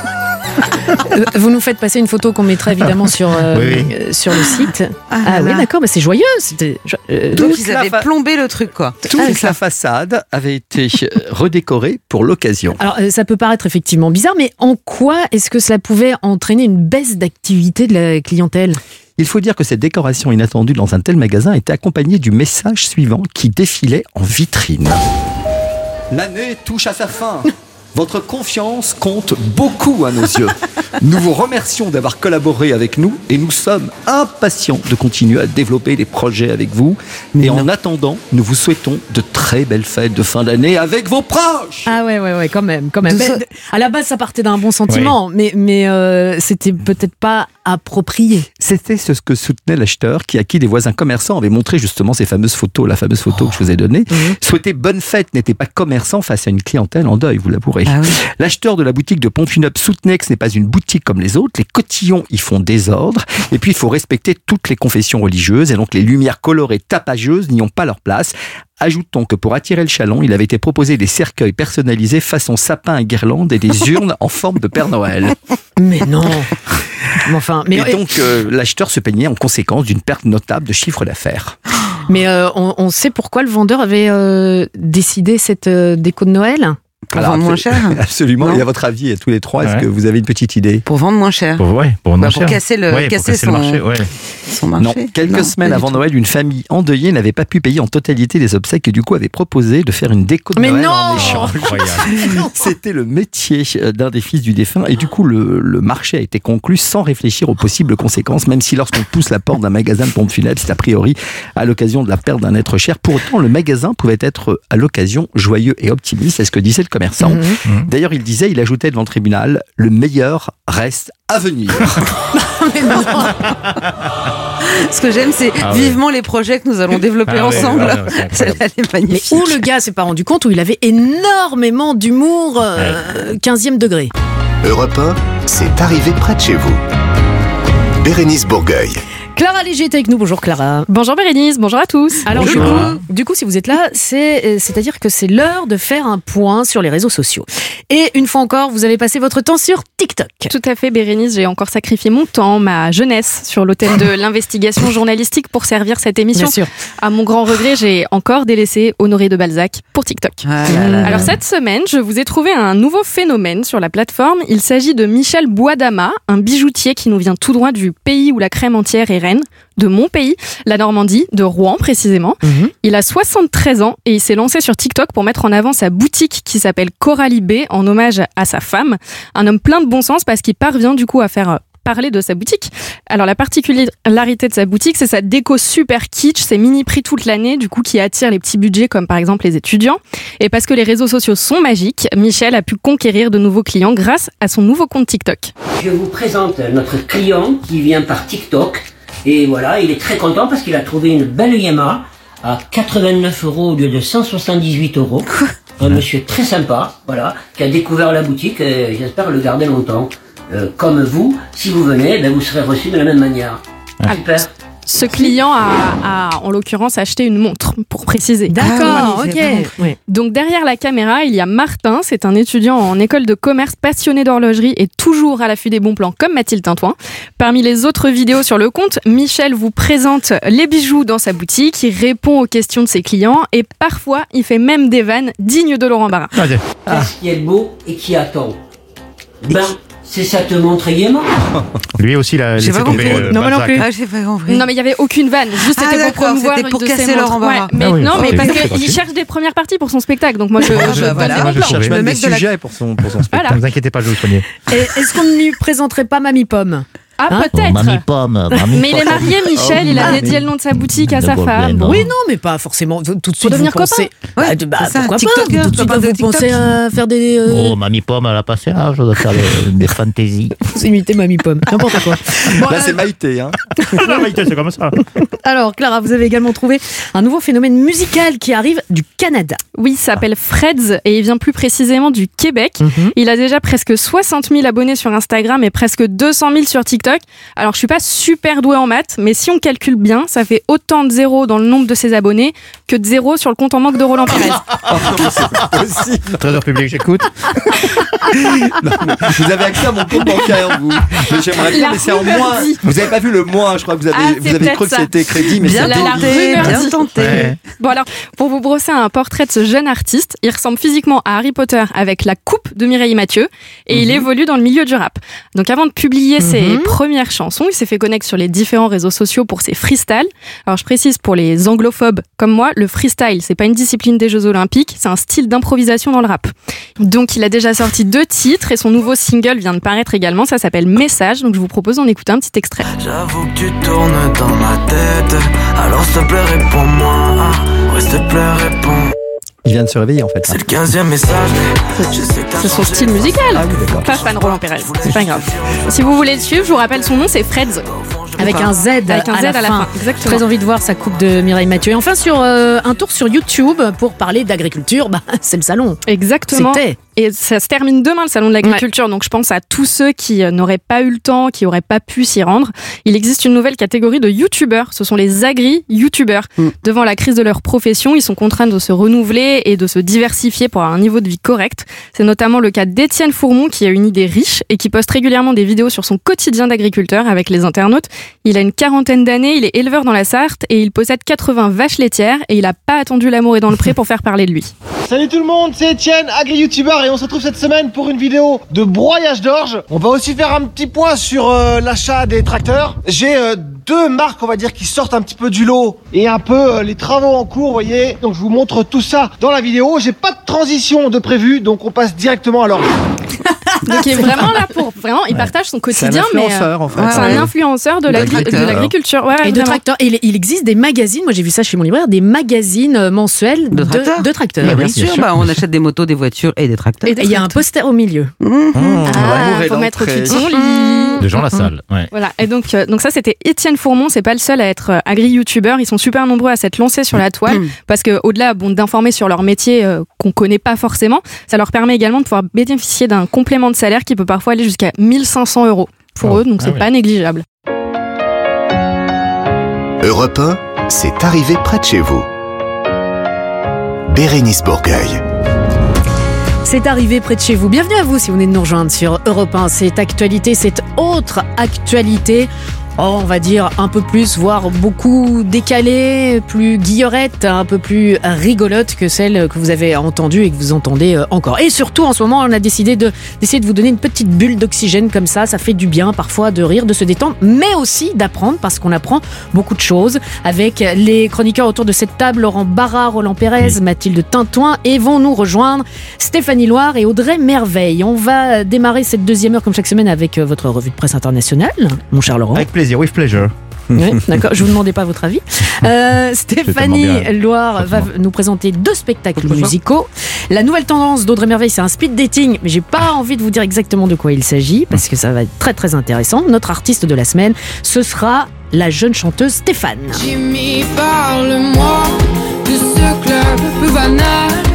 Euh, Vous nous faites passer une photo qu'on mettra évidemment sur, euh, Oui, oui. euh, sur le site. Ah, Ah, oui, d'accord, mais c'est joyeux. c'était- euh, Donc ils avaient fa- plombé le truc quoi. Toute c'est la façade avait été redécorée pour l'occasion. Alors, ça peut paraître effectivement bizarre, mais en quoi est-ce que cela pouvait entraîner une baisse d'activité de la clientèle? Il faut dire que cette décoration inattendue dans un tel magasin était accompagnée du message suivant qui défilait en vitrine. L'année touche à sa fin. Votre confiance compte beaucoup à nos yeux. Nous vous remercions d'avoir collaboré avec nous et nous sommes impatients de continuer à développer des projets avec vous. Et en attendant, nous vous souhaitons de très belles fêtes de fin d'année avec vos proches. Ah ouais, ouais, ouais, quand même, quand même. Mais, à la base, ça partait d'un bon sentiment, mais, mais euh, c'était peut-être pas approprié. C'était ce que soutenait l'acheteur qui, à qui des voisins commerçants avaient montré justement ces fameuses photos, la fameuse photo que je vous ai donnée. Souhaiter bonne fête n'était pas commerçant face à une clientèle en deuil, vous l'avpourez. Ah oui. L'acheteur de la boutique de Pompinup soutenait que ce n'est pas une boutique comme les autres. Les cotillons y font désordre. Et puis, il faut respecter toutes les confessions religieuses. Et donc, les lumières colorées tapageuses n'y ont pas leur place. Ajoutons que pour attirer le chalon, il avait été proposé des cercueils personnalisés façon sapin à guirlande et des urnes en forme de Père Noël. Mais non. Mais enfin, mais, Et donc, euh, l'acheteur se peignait en conséquence d'une perte notable de chiffre d'affaires. mais euh, on, on sait pourquoi le vendeur avait euh, décidé cette euh, déco de Noël? Pour Alors, vendre moins cher. Absolument. Non. Et à votre avis, à tous les trois, est-ce Ouais. que vous avez une petite idée Pour vendre moins cher. Pour, ouais, pour, Bah, moins pour cher. casser le- Ouais, pour casser casser le son- marché. Ouais. Son marché. Non, quelques Non, semaines avant. Noël, une famille endeuillée n'avait pas pu payer en totalité les obsèques et du coup avait proposé de faire une déco de Mais Noël non en échange. C'était le métier euh, d'un des fils du défunt et du coup le, le marché a été conclu sans réfléchir aux possibles conséquences, même si lorsqu'on pousse la porte d'un magasin de pompes funèbres, c'est a priori à l'occasion de la perte d'un être cher. Pour autant, le magasin pouvait être à l'occasion joyeux et optimiste, c'est ce que disait le commerçant. Mhm. D'ailleurs, il disait, il ajoutait devant le tribunal, le meilleur reste à venir. Mais non. Ce que j'aime, c'est Ah ouais. vivement les projets que nous allons développer Ah ensemble. ouais, ouais, c'est est Mais où le gars s'est pas rendu compte où il avait énormément d'humour euh, 15e degré? Europe 1, c'est arrivé près de chez vous. Bérénice Bourgueil. Clara Léger est avec nous. Bonjour Clara. Bonjour Bérénice, bonjour à tous. Alors du coup, du coup, si vous êtes là, c'est euh, c'est-à-dire que c'est l'heure de faire un point sur les réseaux sociaux. Et une fois encore, vous avez passé votre temps sur TikTok. Tout à fait Bérénice, j'ai encore sacrifié mon temps, ma jeunesse sur l'autel de l'investigation journalistique pour servir cette émission. sûr. À mon grand regret, j'ai encore délaissé Honoré de Balzac pour TikTok. Ah là là. Alors cette semaine, je vous ai trouvé un nouveau phénomène sur la plateforme. Il s'agit de Michel Boisdama, un bijoutier qui nous vient tout droit du pays où la crème entière est de mon pays, la Normandie, de Rouen précisément. Mhm. Il a 73 ans et il s'est lancé sur TikTok pour mettre en avant sa boutique qui s'appelle Coralie B en hommage à sa femme. Un homme plein de bon sens parce qu'il parvient du coup à faire euh, parler de sa boutique. Alors la particularité de sa boutique, c'est sa déco super kitsch, ses mini prix toute l'année, du coup qui attire les petits budgets comme par exemple les étudiants. Et parce que les réseaux sociaux sont magiques, Michel a pu conquérir de nouveaux clients grâce à son nouveau compte TikTok. Je vous présente notre client qui vient par TikTok. Et voilà, il est très content parce qu'il a trouvé une belle Yamaha à 89 euros au lieu de 178 euros. Un monsieur très sympa, voilà, qui a découvert la boutique et j'espère le garder longtemps. Euh, comme vous, si vous venez, ben, vous serez reçu de la même manière. Super. Ce client a, a, en l'occurrence acheté une montre, pour préciser. D'accord, Ah oui, ok. Donc derrière la caméra, il y a Martin, c'est un étudiant en école de commerce passionné d'horlogerie et toujours à l'affût des bons plans comme Mathilde Tintouin. Parmi les autres vidéos sur le compte, Michel vous présente les bijoux dans sa boutique, il répond aux questions de ses clients et parfois il fait même des vannes dignes de Laurent Barra. Ok. Qu'est-ce qui est beau et qui attend? Ben, c'est ça te montre gaiement. Lui aussi, il a laissé pas tomber euh, Non, moi non plus. Ah, j'ai pas compris. Non mais il y avait aucune vanne, juste Ah, c'était pour promouvoir c'était pour casser. Ouais, mais Ah oui, non, mais parce c'est qu'il cherche des premières parties pour son spectacle, donc moi je, Ah, je bah, donne voilà. Je plans. cherche même des sujets pour son, pour son spectacle. Ne vous inquiétez pas, je vais vous soigner. Et est-ce qu'on ne lui présenterait pas Mamie Pomme? Ah Hein peut-être. Mamie Pomme, Mamie Mais il est marié, Michel, il a dédié le nom de sa boutique à sa femme. Oui, non, mais pas forcément. Tout de suite, devenir vous pensez. Ouais, Bah, bah, ça, pourquoi TikTok, pas Tout de suite, vous TikTok. pensez à faire des. euh, Oh, Mamie Pomme, elle a passé l'âge de faire des, des fantaisies. Vous imitez Mamie Pomme, n'importe quoi. Bon, Là, euh, c'est Maïté. Hein. La vérité, c'est comme ça. alors, Clara, vous avez également trouvé un nouveau phénomène musical qui arrive du Canada. Oui, il s'appelle Freds et il vient plus précisément du Québec. Mhm. Il a déjà presque 60 000 abonnés sur Instagram et presque 200 000 sur TikTok. Alors, je suis pas super douée en maths, mais si on calcule bien, ça fait autant de zéros dans le nombre de ses abonnés que de zéros sur le compte en banque de Roland Pérez. Trésor public, j'écoute. Vous avez accès à mon compte bancaire, vous. Mais j'aimerais bien, mais c'est en moins. dit. Vous avez pas vu le moins, je crois que vous avez, Ah, vous avez cru que c'était crédit, mais Bien c'est la pas. tenté, rumeur bien tenté. Ouais. Bon alors, pour vous brosser un portrait de ce jeune artiste, il ressemble physiquement à Harry Potter avec la coupe de Mireille Mathieu et il évolue dans le milieu du rap. Donc avant de publier ses Premières chansons, il s'est fait connaître sur les différents réseaux sociaux pour ses freestyles. Alors je précise pour les anglophobes comme moi, le freestyle, c'est pas une discipline des Jeux Olympiques, c'est un style d'improvisation dans le rap. Donc il a déjà sorti deux titres et son nouveau single vient de paraître également, ça s'appelle Message, donc je vous propose d'en écouter un petit extrait. Il vient de se réveiller, en fait. C'est le 15 message. C'est son style musical. Ah oui. Pas fan Roland Pérez, c'est pas grave. Si vous voulez le suivre, je vous rappelle son nom, c'est Freds. Avec un Z, Avec un à, Z la à la fin. fin, exactement. Très envie de voir sa coupe de Mireille Mathieu. Et enfin, sur euh, un tour sur YouTube pour parler d'agriculture, bah, c'est le salon. Exactement. C'était. Et ça se termine demain, le salon de l'agriculture. Donc je pense à tous ceux qui euh, n'auraient pas eu le temps, qui n'auraient pas pu s'y rendre. Il existe une nouvelle catégorie de youtubeurs. Ce sont les agri-youtubeurs. Mm. Devant la crise de leur profession, ils sont contraints de se renouveler et de se diversifier pour avoir un niveau de vie correct. C'est notamment le cas d'Étienne Fourmont qui a une idée riche et qui poste régulièrement des vidéos sur son quotidien d'agriculteur avec les internautes. Il a une quarantaine d'années, il est éleveur dans la Sarthe et il possède 80 vaches laitières et il n'a pas attendu l'amour et dans le pré pour faire parler de lui. Salut tout le monde, c'est Etienne, agri-youtubeur et on se retrouve cette semaine pour une vidéo de broyage d'orge. On va aussi faire un petit point sur euh, l'achat des tracteurs. J'ai euh, deux marques, on va dire, qui sortent un petit peu du lot et un peu euh, les travaux en cours, voyez. Donc je vous montre tout ça dans la vidéo. J'ai pas de transition de prévu, donc on passe directement à l'orge. Donc il est vraiment là pour vraiment, il partage son quotidien, mais influenceur, en fait. c'est un influenceur de l'agri- de D'agriculteur. l'agriculture. Ouais, Et de tracteurs. Et il, il existe des magazines, moi j'ai vu ça chez mon libraire, des magazines euh, mensuels de, tracteurs. de tracteurs. Mais bien, sûr, bah, on achète des motos, des voitures et des tracteurs. Et il y a un poster au milieu. Mmh, Ah, est faut mettre le au-dessus de son lit. De Jean Lassalle. Ouais. Voilà, et donc, euh, donc ça c'était Étienne Fourmont, c'est pas le seul à être euh, agri-youtubeur, ils sont super nombreux à s'être lancés sur la toile, parce que au-delà bon, d'informer sur leur métier euh, qu'on connaît pas forcément, ça leur permet également de pouvoir bénéficier d'un complément de salaire qui peut parfois aller jusqu'à 1500 euros pour Oh, eux, donc ah c'est oui. pas négligeable. Europe 1, c'est arrivé près de chez vous. Bérénice Bourgueil. C'est arrivé près de chez vous. Bienvenue à vous si vous venez de nous rejoindre sur Europe 1. Cette actualité, cette autre actualité. Oh, on va dire un peu plus, voire beaucoup décalée, plus guillerette, un peu plus rigolote que celle que vous avez entendue et que vous entendez euh, encore. Et surtout, en ce moment, on a décidé de d'essayer de vous donner une petite bulle d'oxygène comme ça. Ça fait du bien parfois de rire, de se détendre, mais aussi d'apprendre parce qu'on apprend beaucoup de choses avec les chroniqueurs autour de cette table, Laurent Barra, Roland Pérez, Mathilde Tintoin, et vont nous rejoindre Stéphanie Loire et Audrey Merveille. On va démarrer cette deuxième heure comme chaque semaine avec euh, votre revue de presse internationale, mon cher Laurent. Avec plaisir, with pleasure. Oui, d'accord, je vous demandais pas votre avis. Euh, Stéphanie. Loire va nous présenter deux spectacles musicaux. La nouvelle tendance d'Audrey Merveille, c'est un speed dating, mais j'ai pas envie de vous dire exactement de quoi il s'agit parce que ça va être très très intéressant. Notre artiste de la semaine, ce sera la jeune chanteuse Stéphane. Jimmy, parle-moi de ce club banal.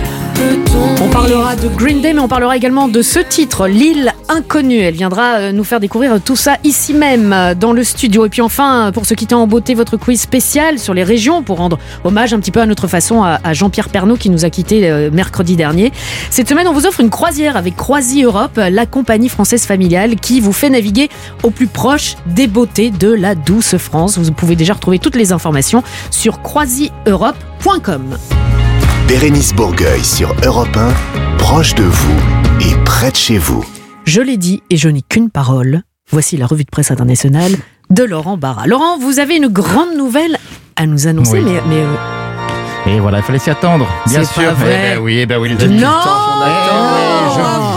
On parlera de Green Day, mais on parlera également de ce titre, L'île inconnue. Elle viendra euh, nous faire découvrir tout ça ici même, euh, dans le studio. Et puis enfin, pour se quitter en beauté, votre quiz spécial sur les régions, pour rendre hommage un petit peu à notre façon à, Jean-Pierre Pernaud qui nous a quittés euh, mercredi dernier. Cette semaine, on vous offre une croisière avec Croisi Europe, la compagnie française familiale qui vous fait naviguer au plus proche des beautés de la douce France. Vous pouvez déjà retrouver toutes les informations sur croisieurope.com. Bérénice Bourgueil sur Europe 1, proche de vous et près de chez vous. Je l'ai dit et je n'ai qu'une parole. Voici la revue de presse internationale de Laurent Barra. Laurent, vous avez une grande nouvelle à nous annoncer, Oui. mais, mais euh, Et voilà, il fallait s'y attendre. Bien C'est sûr. pas vrai. Eh ben oui, eh ben oui, les amis. non voulais rien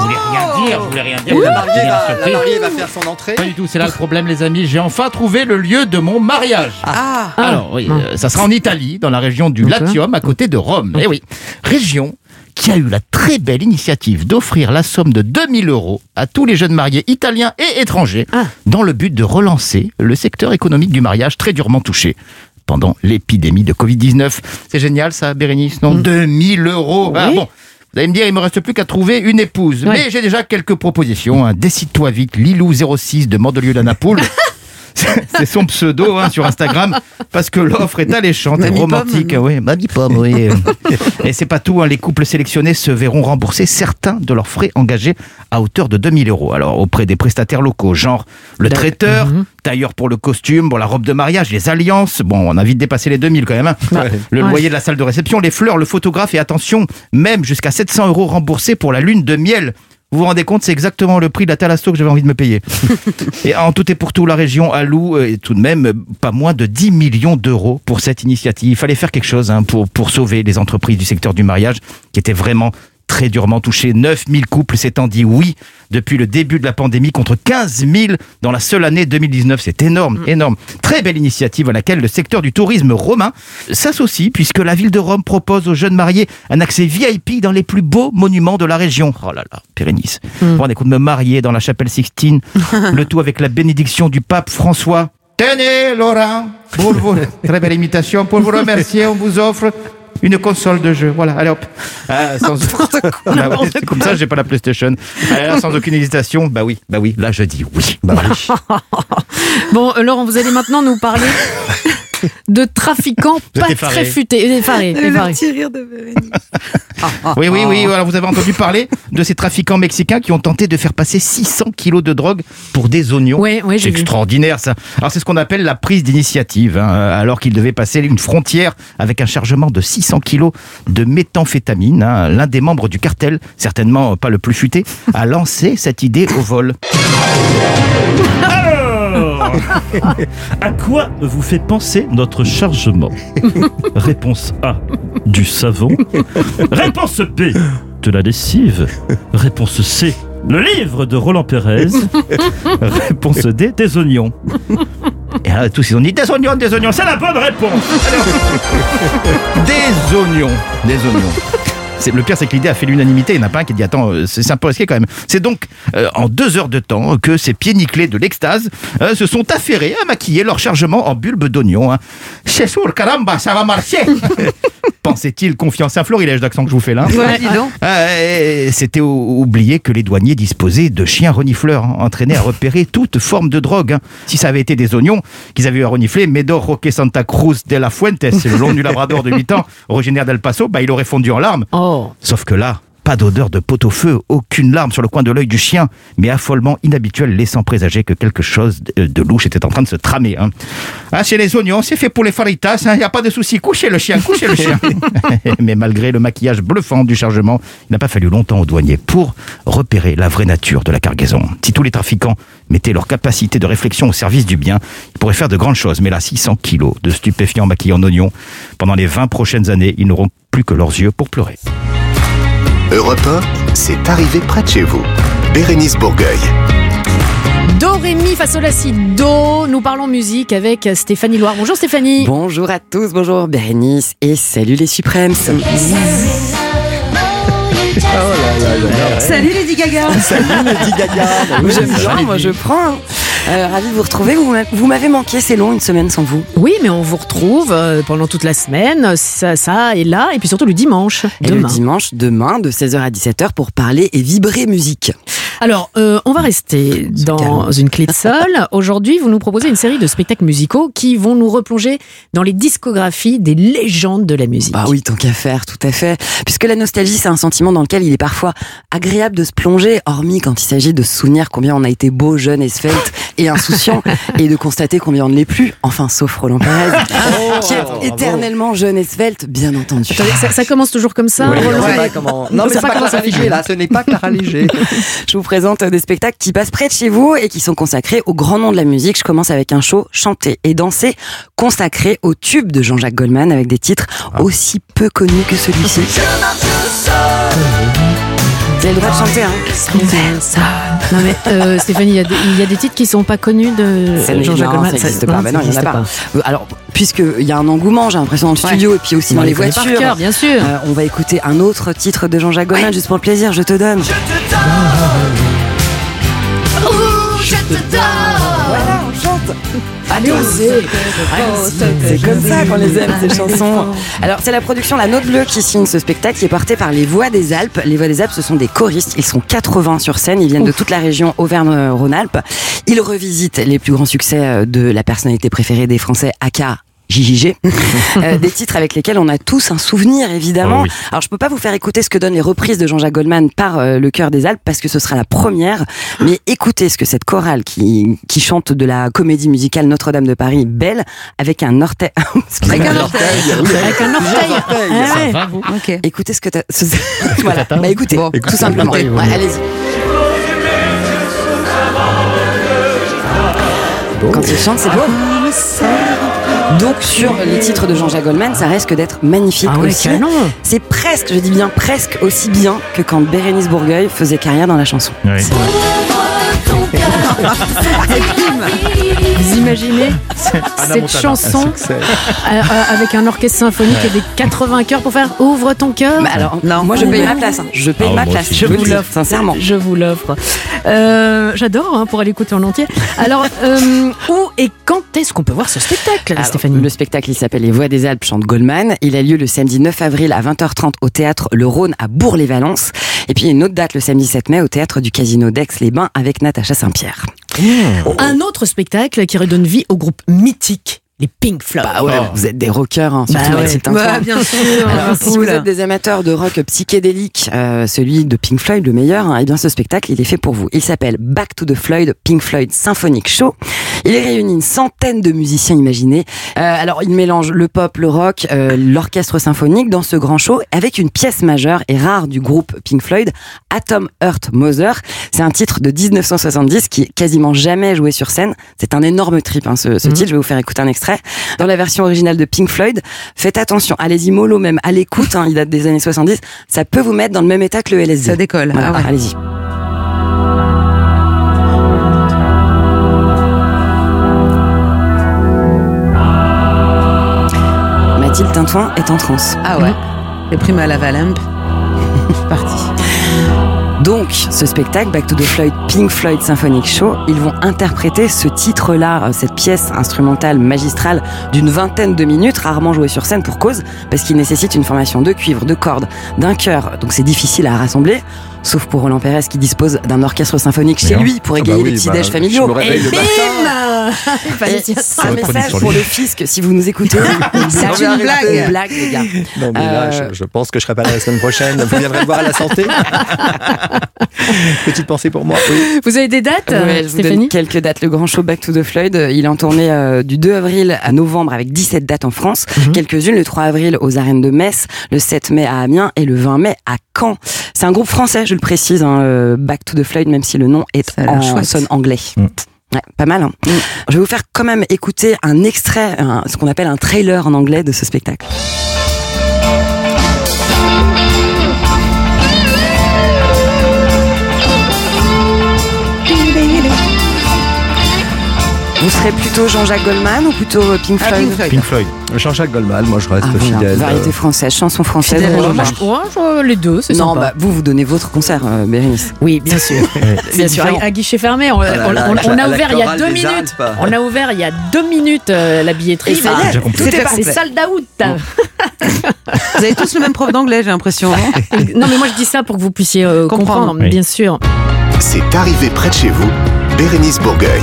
dire, je voulais rien dire. La mariée, va, la mariée va faire son entrée. Pas du tout, c'est là le problème, les amis. J'ai enfin trouvé le lieu de mon mariage. Ah, Alors, oui, euh, ça sera en Italie, dans la région du. Latium, à côté de Rome. Eh oui, région qui a eu la très belle initiative d'offrir la somme de 2000 euros à tous les jeunes mariés italiens et étrangers, Ah. dans le but de relancer le secteur économique du mariage très durement touché pendant l'épidémie de Covid-19. C'est génial ça, Bérénice, non? 2000 euros Ah, bon. Vous allez me dire, il me reste plus qu'à trouver une épouse. Ouais. Mais j'ai déjà quelques propositions. hein. Décide-toi vite, Lilou06 de Mandelieu la Napoule. C'est son pseudo hein, sur Instagram parce que l'offre est alléchante et romantique. Pomme. Oui, Mamie Pomme, oui. et c'est pas tout, hein, les couples sélectionnés se verront rembourser certains de leurs frais engagés à hauteur de 2000 euros. Alors auprès des prestataires locaux, genre le traiteur, Mhm. tailleur pour le costume, bon, la robe de mariage, les alliances. Bon, on a vite dépassé les 2000 quand même. hein. Le Ouais. loyer de la salle de réception, les fleurs, le photographe et attention, même jusqu'à 700 euros remboursés pour la lune de miel. Vous vous rendez compte, c'est exactement le prix de la thalasso que j'avais envie de me payer. et en tout et pour tout, la région alloue euh, tout de même euh, pas moins de 10 millions d'euros pour cette initiative. Il fallait faire quelque chose hein, pour, pour sauver les entreprises du secteur du mariage qui étaient vraiment très durement touchés. 9000 couples s'étant dit oui depuis le début de la pandémie contre 15 000 dans la seule année 2019. C'est énorme, énorme. Très belle initiative à laquelle le secteur du tourisme romain s'associe puisque la ville de Rome propose aux jeunes mariés un accès VIP dans les plus beaux monuments de la région. Oh là là, Pérénice. Rendez compte de me marier dans la chapelle Sixtine, le tout avec la bénédiction du pape François. Tenez, Laurent, pour vous, très belle imitation. Pour vous remercier, on vous offre une console de jeu. Voilà, allez hop. Ah, sans... Bah ouais, comme ça, j'ai pas la PlayStation. Allez, là, sans aucune hésitation, bah oui, bah oui, là je dis oui. Bah oui. Bon, euh, Laurent, vous allez maintenant nous parler de trafiquants pas effaré. très futés. Effarés, effarés. rire de Bérénice. Oui, oui, oui, voilà, vous avez entendu parler de ces trafiquants mexicains qui ont tenté de faire passer 600 kilos de drogue pour des oignons. Oui, oui, C'est j'ai vu. extraordinaire ça. Alors c'est ce qu'on appelle la prise d'initiative, hein, alors qu'ils devaient passer une frontière avec un chargement de 600 kilos de méthamphétamine. hein. L'un des membres du cartel, certainement pas le plus futé, a lancé cette idée au vol. À quoi vous fait penser notre chargement Réponse A, du savon. Réponse B, de la lessive. Réponse C, le livre de Roland Pérez. Réponse D, des oignons. Et là, tous ils ont dit des oignons, des oignons, c'est la bonne réponse. Alors, des oignons, des oignons. C'est le pire, c'est que l'idée a fait l'unanimité. Il n'y en a pas un qui dit attends, euh, c'est un peu risqué quand même. C'est donc euh, en deux heures de temps que ces pieds nickelés de l'extase euh, se sont affairés à maquiller leur chargement en bulbe d'oignon. Hein. C'est sûr, caramba, ça va marcher. Pensait-il confiant à florilège d'accent que je vous fais là Ouais, dis donc. Euh, C'était ou- oublier que les douaniers disposaient de chiens renifleurs, hein, entraînés à repérer toute forme de drogue. hein. Si ça avait été des oignons qu'ils avaient eu à renifler, Medor Roque Santa Cruz de la Fuente, c'est le long du Labrador de 8 ans, originaire d'El Paso, bah, il aurait fondu en larmes. Sauf que là, pas d'odeur de pot-au-feu, aucune larme sur le coin de l'œil du chien, mais affolement inhabituel, laissant présager que quelque chose de, de louche était en train de se tramer. hein. Ah, c'est les oignons, c'est fait pour les faritas, il n'y a pas de souci, couchez le chien, couchez le chien. mais malgré le maquillage bluffant du chargement, il n'a pas fallu longtemps aux douaniers pour repérer la vraie nature de la cargaison. Si tous les trafiquants mettaient leur capacité de réflexion au service du bien, ils pourraient faire de grandes choses, mais là, 600 kilos de stupéfiants maquillés en oignons, pendant les 20 prochaines années, ils n'auront plus que leurs yeux pour pleurer. Europe 1, c'est arrivé près de chez vous. Bérénice Bourgueil. Do, Ré, Mi, Fa, Sol, La, Si, Do. Nous parlons musique avec Stéphanie Loire. Bonjour Stéphanie. Bonjour à tous, bonjour Bérénice et salut les Supremes. Salut Lady Gaga. J'aime bien, moi je prends. Euh, ravi de vous retrouver. Vous m'a- Vous m'avez manqué, c'est long, une semaine sans vous. Oui, mais on vous retrouve euh, pendant toute la semaine. Ça, ça est là. Et puis surtout le dimanche. Et demain. le dimanche, demain, de 16h à 17h pour parler et vibrer musique. Alors, euh, on va rester dans une clé de sol. Aujourd'hui, vous nous proposez une série de spectacles musicaux qui vont nous replonger dans les discographies des légendes de la musique. Bah oui, tant qu'à faire, tout à fait. Puisque la nostalgie, c'est un sentiment dans lequel il est parfois agréable de se plonger, hormis quand il s'agit de se souvenir combien on a été beau, jeune et svelte et insouciant, et de constater combien on ne l'est plus. Enfin, sauf Roland Pérez, qui est éternellement jeune et svelte, bien entendu. Ça, ça commence toujours comme ça Oui, Roland pas comment- Non, On mais c'est pas comment Clara Léger, là. Ce n'est pas Clara Léger. Je vous présente des spectacles qui passent près de chez vous et qui sont consacrés au grand nom de la musique. Je commence avec un show chanté et dansé consacré au tube de Jean-Jacques Goldman avec des titres aussi peu connus que celui-ci. Vous avez le droit de chanter, hein Non mais euh, Stéphanie, il y, a des- il y a des titres qui sont pas connus de Jean-Jacques Goldman. ça n'existe non, pas. Bah non, il y en a pas. Euh, Alors, puisqu'il y a un engouement, j'ai l'impression, dans le studio et puis aussi On dans les les par voitures. cœur, bien sûr. Euh, on va écouter un autre titre de Jean-Jacques Goldman, juste pour le plaisir, je te donne. Voilà, on chante. Allez, osez. C'est comme ça qu'on les aime, ces chansons. Alors, c'est la production La Note Bleue qui signe ce spectacle qui est porté par les Voix des Alpes. Les Voix des Alpes, ce sont des choristes. Ils sont 80 sur scène. Ils viennent de toute la région Auvergne-Rhône-Alpes. Ils revisitent les plus grands succès euh, de la personnalité préférée des Français, aka JJG, Euh, des titres avec lesquels on a tous un souvenir évidemment. Oh oui. Alors je peux pas vous faire écouter ce que donnent les reprises de Jean-Jacques Goldman par euh, le chœur des Alpes parce que ce sera la première, mais écoutez ce que cette chorale qui, qui chante de la comédie musicale Notre-Dame de Paris, Belle, avec un orteil. Avec un orteil. Avec un orteil. Ah ouais. va, vous Ok. Écoutez ce que t'as. ce- voilà, bah écoutez, tout simplement. Ouais, allez-y. Quand il chante, c'est beau. Donc sur les titres de Jean-Jacques Goldman, ça risque d'être magnifique Ah ouais, aussi. C'est presque, je dis bien presque aussi bien que quand Bérénice Bourgueil faisait carrière dans la chanson. Vous imaginez cette chanson euh, euh, avec un orchestre symphonique et des 80 chœurs pour faire Ouvre ton cœur Bah alors, moi je paye ma place. hein. Je paye Ah, ma place. Je vous l'offre. sincèrement. Je vous l'offre. Euh, J'adore hein, pour aller écouter en entier. Alors, euh, où et quand est-ce qu'on peut voir ce spectacle, Alors, Stéphanie Le spectacle, il s'appelle Les Voix des Alpes chante Goldman. Il a lieu le samedi 9 avril à 20h30 au théâtre Le Rhône à Bourg-les-Valences. Et puis une autre date le samedi 7 mai au théâtre du Casino d'Aix-les-Bains avec Natacha Saint-Pierre. Un autre spectacle qui redonne vie au groupe mythique, les Pink Floyd. Bah ouais, vous êtes des rockers, hein, surtout Bah ouais. Bah, bien sûr. Alors, si vous êtes des amateurs de rock psychédélique, euh, celui de Pink Floyd, le meilleur, hein, eh bien ce spectacle, il est fait pour vous. Il s'appelle Back to the Floyd, Pink Floyd Symphonic Show. Il réunit une centaine de musiciens imaginés. Euh, alors, il mélange le pop, le rock, euh, l'orchestre symphonique dans ce grand show avec une pièce majeure et rare du groupe Pink Floyd, Atom Earth Mother. C'est un titre de 1970 qui est quasiment jamais joué sur scène. C'est un énorme trip, hein, ce, ce titre. Je vais vous faire écouter un extrait. Dans la version originale de Pink Floyd, faites attention, allez-y mollo même, à l'écoute, hein, il date des années 70, ça peut vous mettre dans le même état que le LSD. Ça décolle. Voilà, Ah ouais. allez-y. Mathilde Tintouin est en transe. Ah ouais. Les primes à la parti. Donc, ce spectacle, Back to the Floyd, Pink Floyd Symphonic Show, ils vont interpréter ce titre-là, euh, cette pièce instrumentale magistrale d'une vingtaine de minutes, rarement jouée sur scène pour cause, parce qu'il nécessite une formation de cuivre, de cordes, d'un chœur, donc c'est difficile à rassembler. Sauf pour Roland Pérez qui dispose d'un orchestre symphonique chez lui pour Ah bah égayer oui, les petits bah, déj je familiaux. Et bim un message pour le fisc, si vous nous écoutez. C'est une blague. Une blague, les gars. Non, mais là, Euh, je, je pense que je serai pas là la semaine prochaine. Vous viendrez voir à la santé. Petite pensée pour moi. Oui. Vous avez des dates, Ouais, je vous donne Stéphanie quelques dates. Le grand show Back to the Floyd, euh, il est en tournée euh, du 2 avril à novembre avec 17 dates en France. Mhm. Quelques-unes le 3 avril aux arènes de Metz, le 7 mai à Amiens et le 20 mai à Caen. C'est un groupe français, je le précise, hein, euh, Back to the Floyd, même si le nom est en sonne anglais. Ouais, pas mal. hein. Je vais vous faire quand même écouter un extrait, un- ce qu'on appelle un trailer en anglais de ce spectacle. Vous serez plutôt Jean-Jacques Goldman ou plutôt euh, Pink Ah, Floyd Pink Floyd? Pink Floyd. Jean-Jacques Goldman, moi je reste Ah, voilà, fidèle. Variété euh, française, chanson française. Ouais, je- les deux, c'est Non, sympa. bah, vous, vous donnez votre concert, euh, Bérénice. Oui, bien sûr. bien sûr, à, à guichet fermé. On, là on- là, on- la- on a la ouvert il y a deux minutes. Alpes. On a ouvert il y a deux minutes euh, la billetterie. Et ça y est, j'ai compris. tout C'était est passé. complet. Sold out. Vous avez tous le même prof d'anglais, j'ai l'impression. non, mais moi je dis ça pour que vous puissiez Comprendre. bien sûr. C'est arrivé près de chez vous, Bérénice Bourgueil.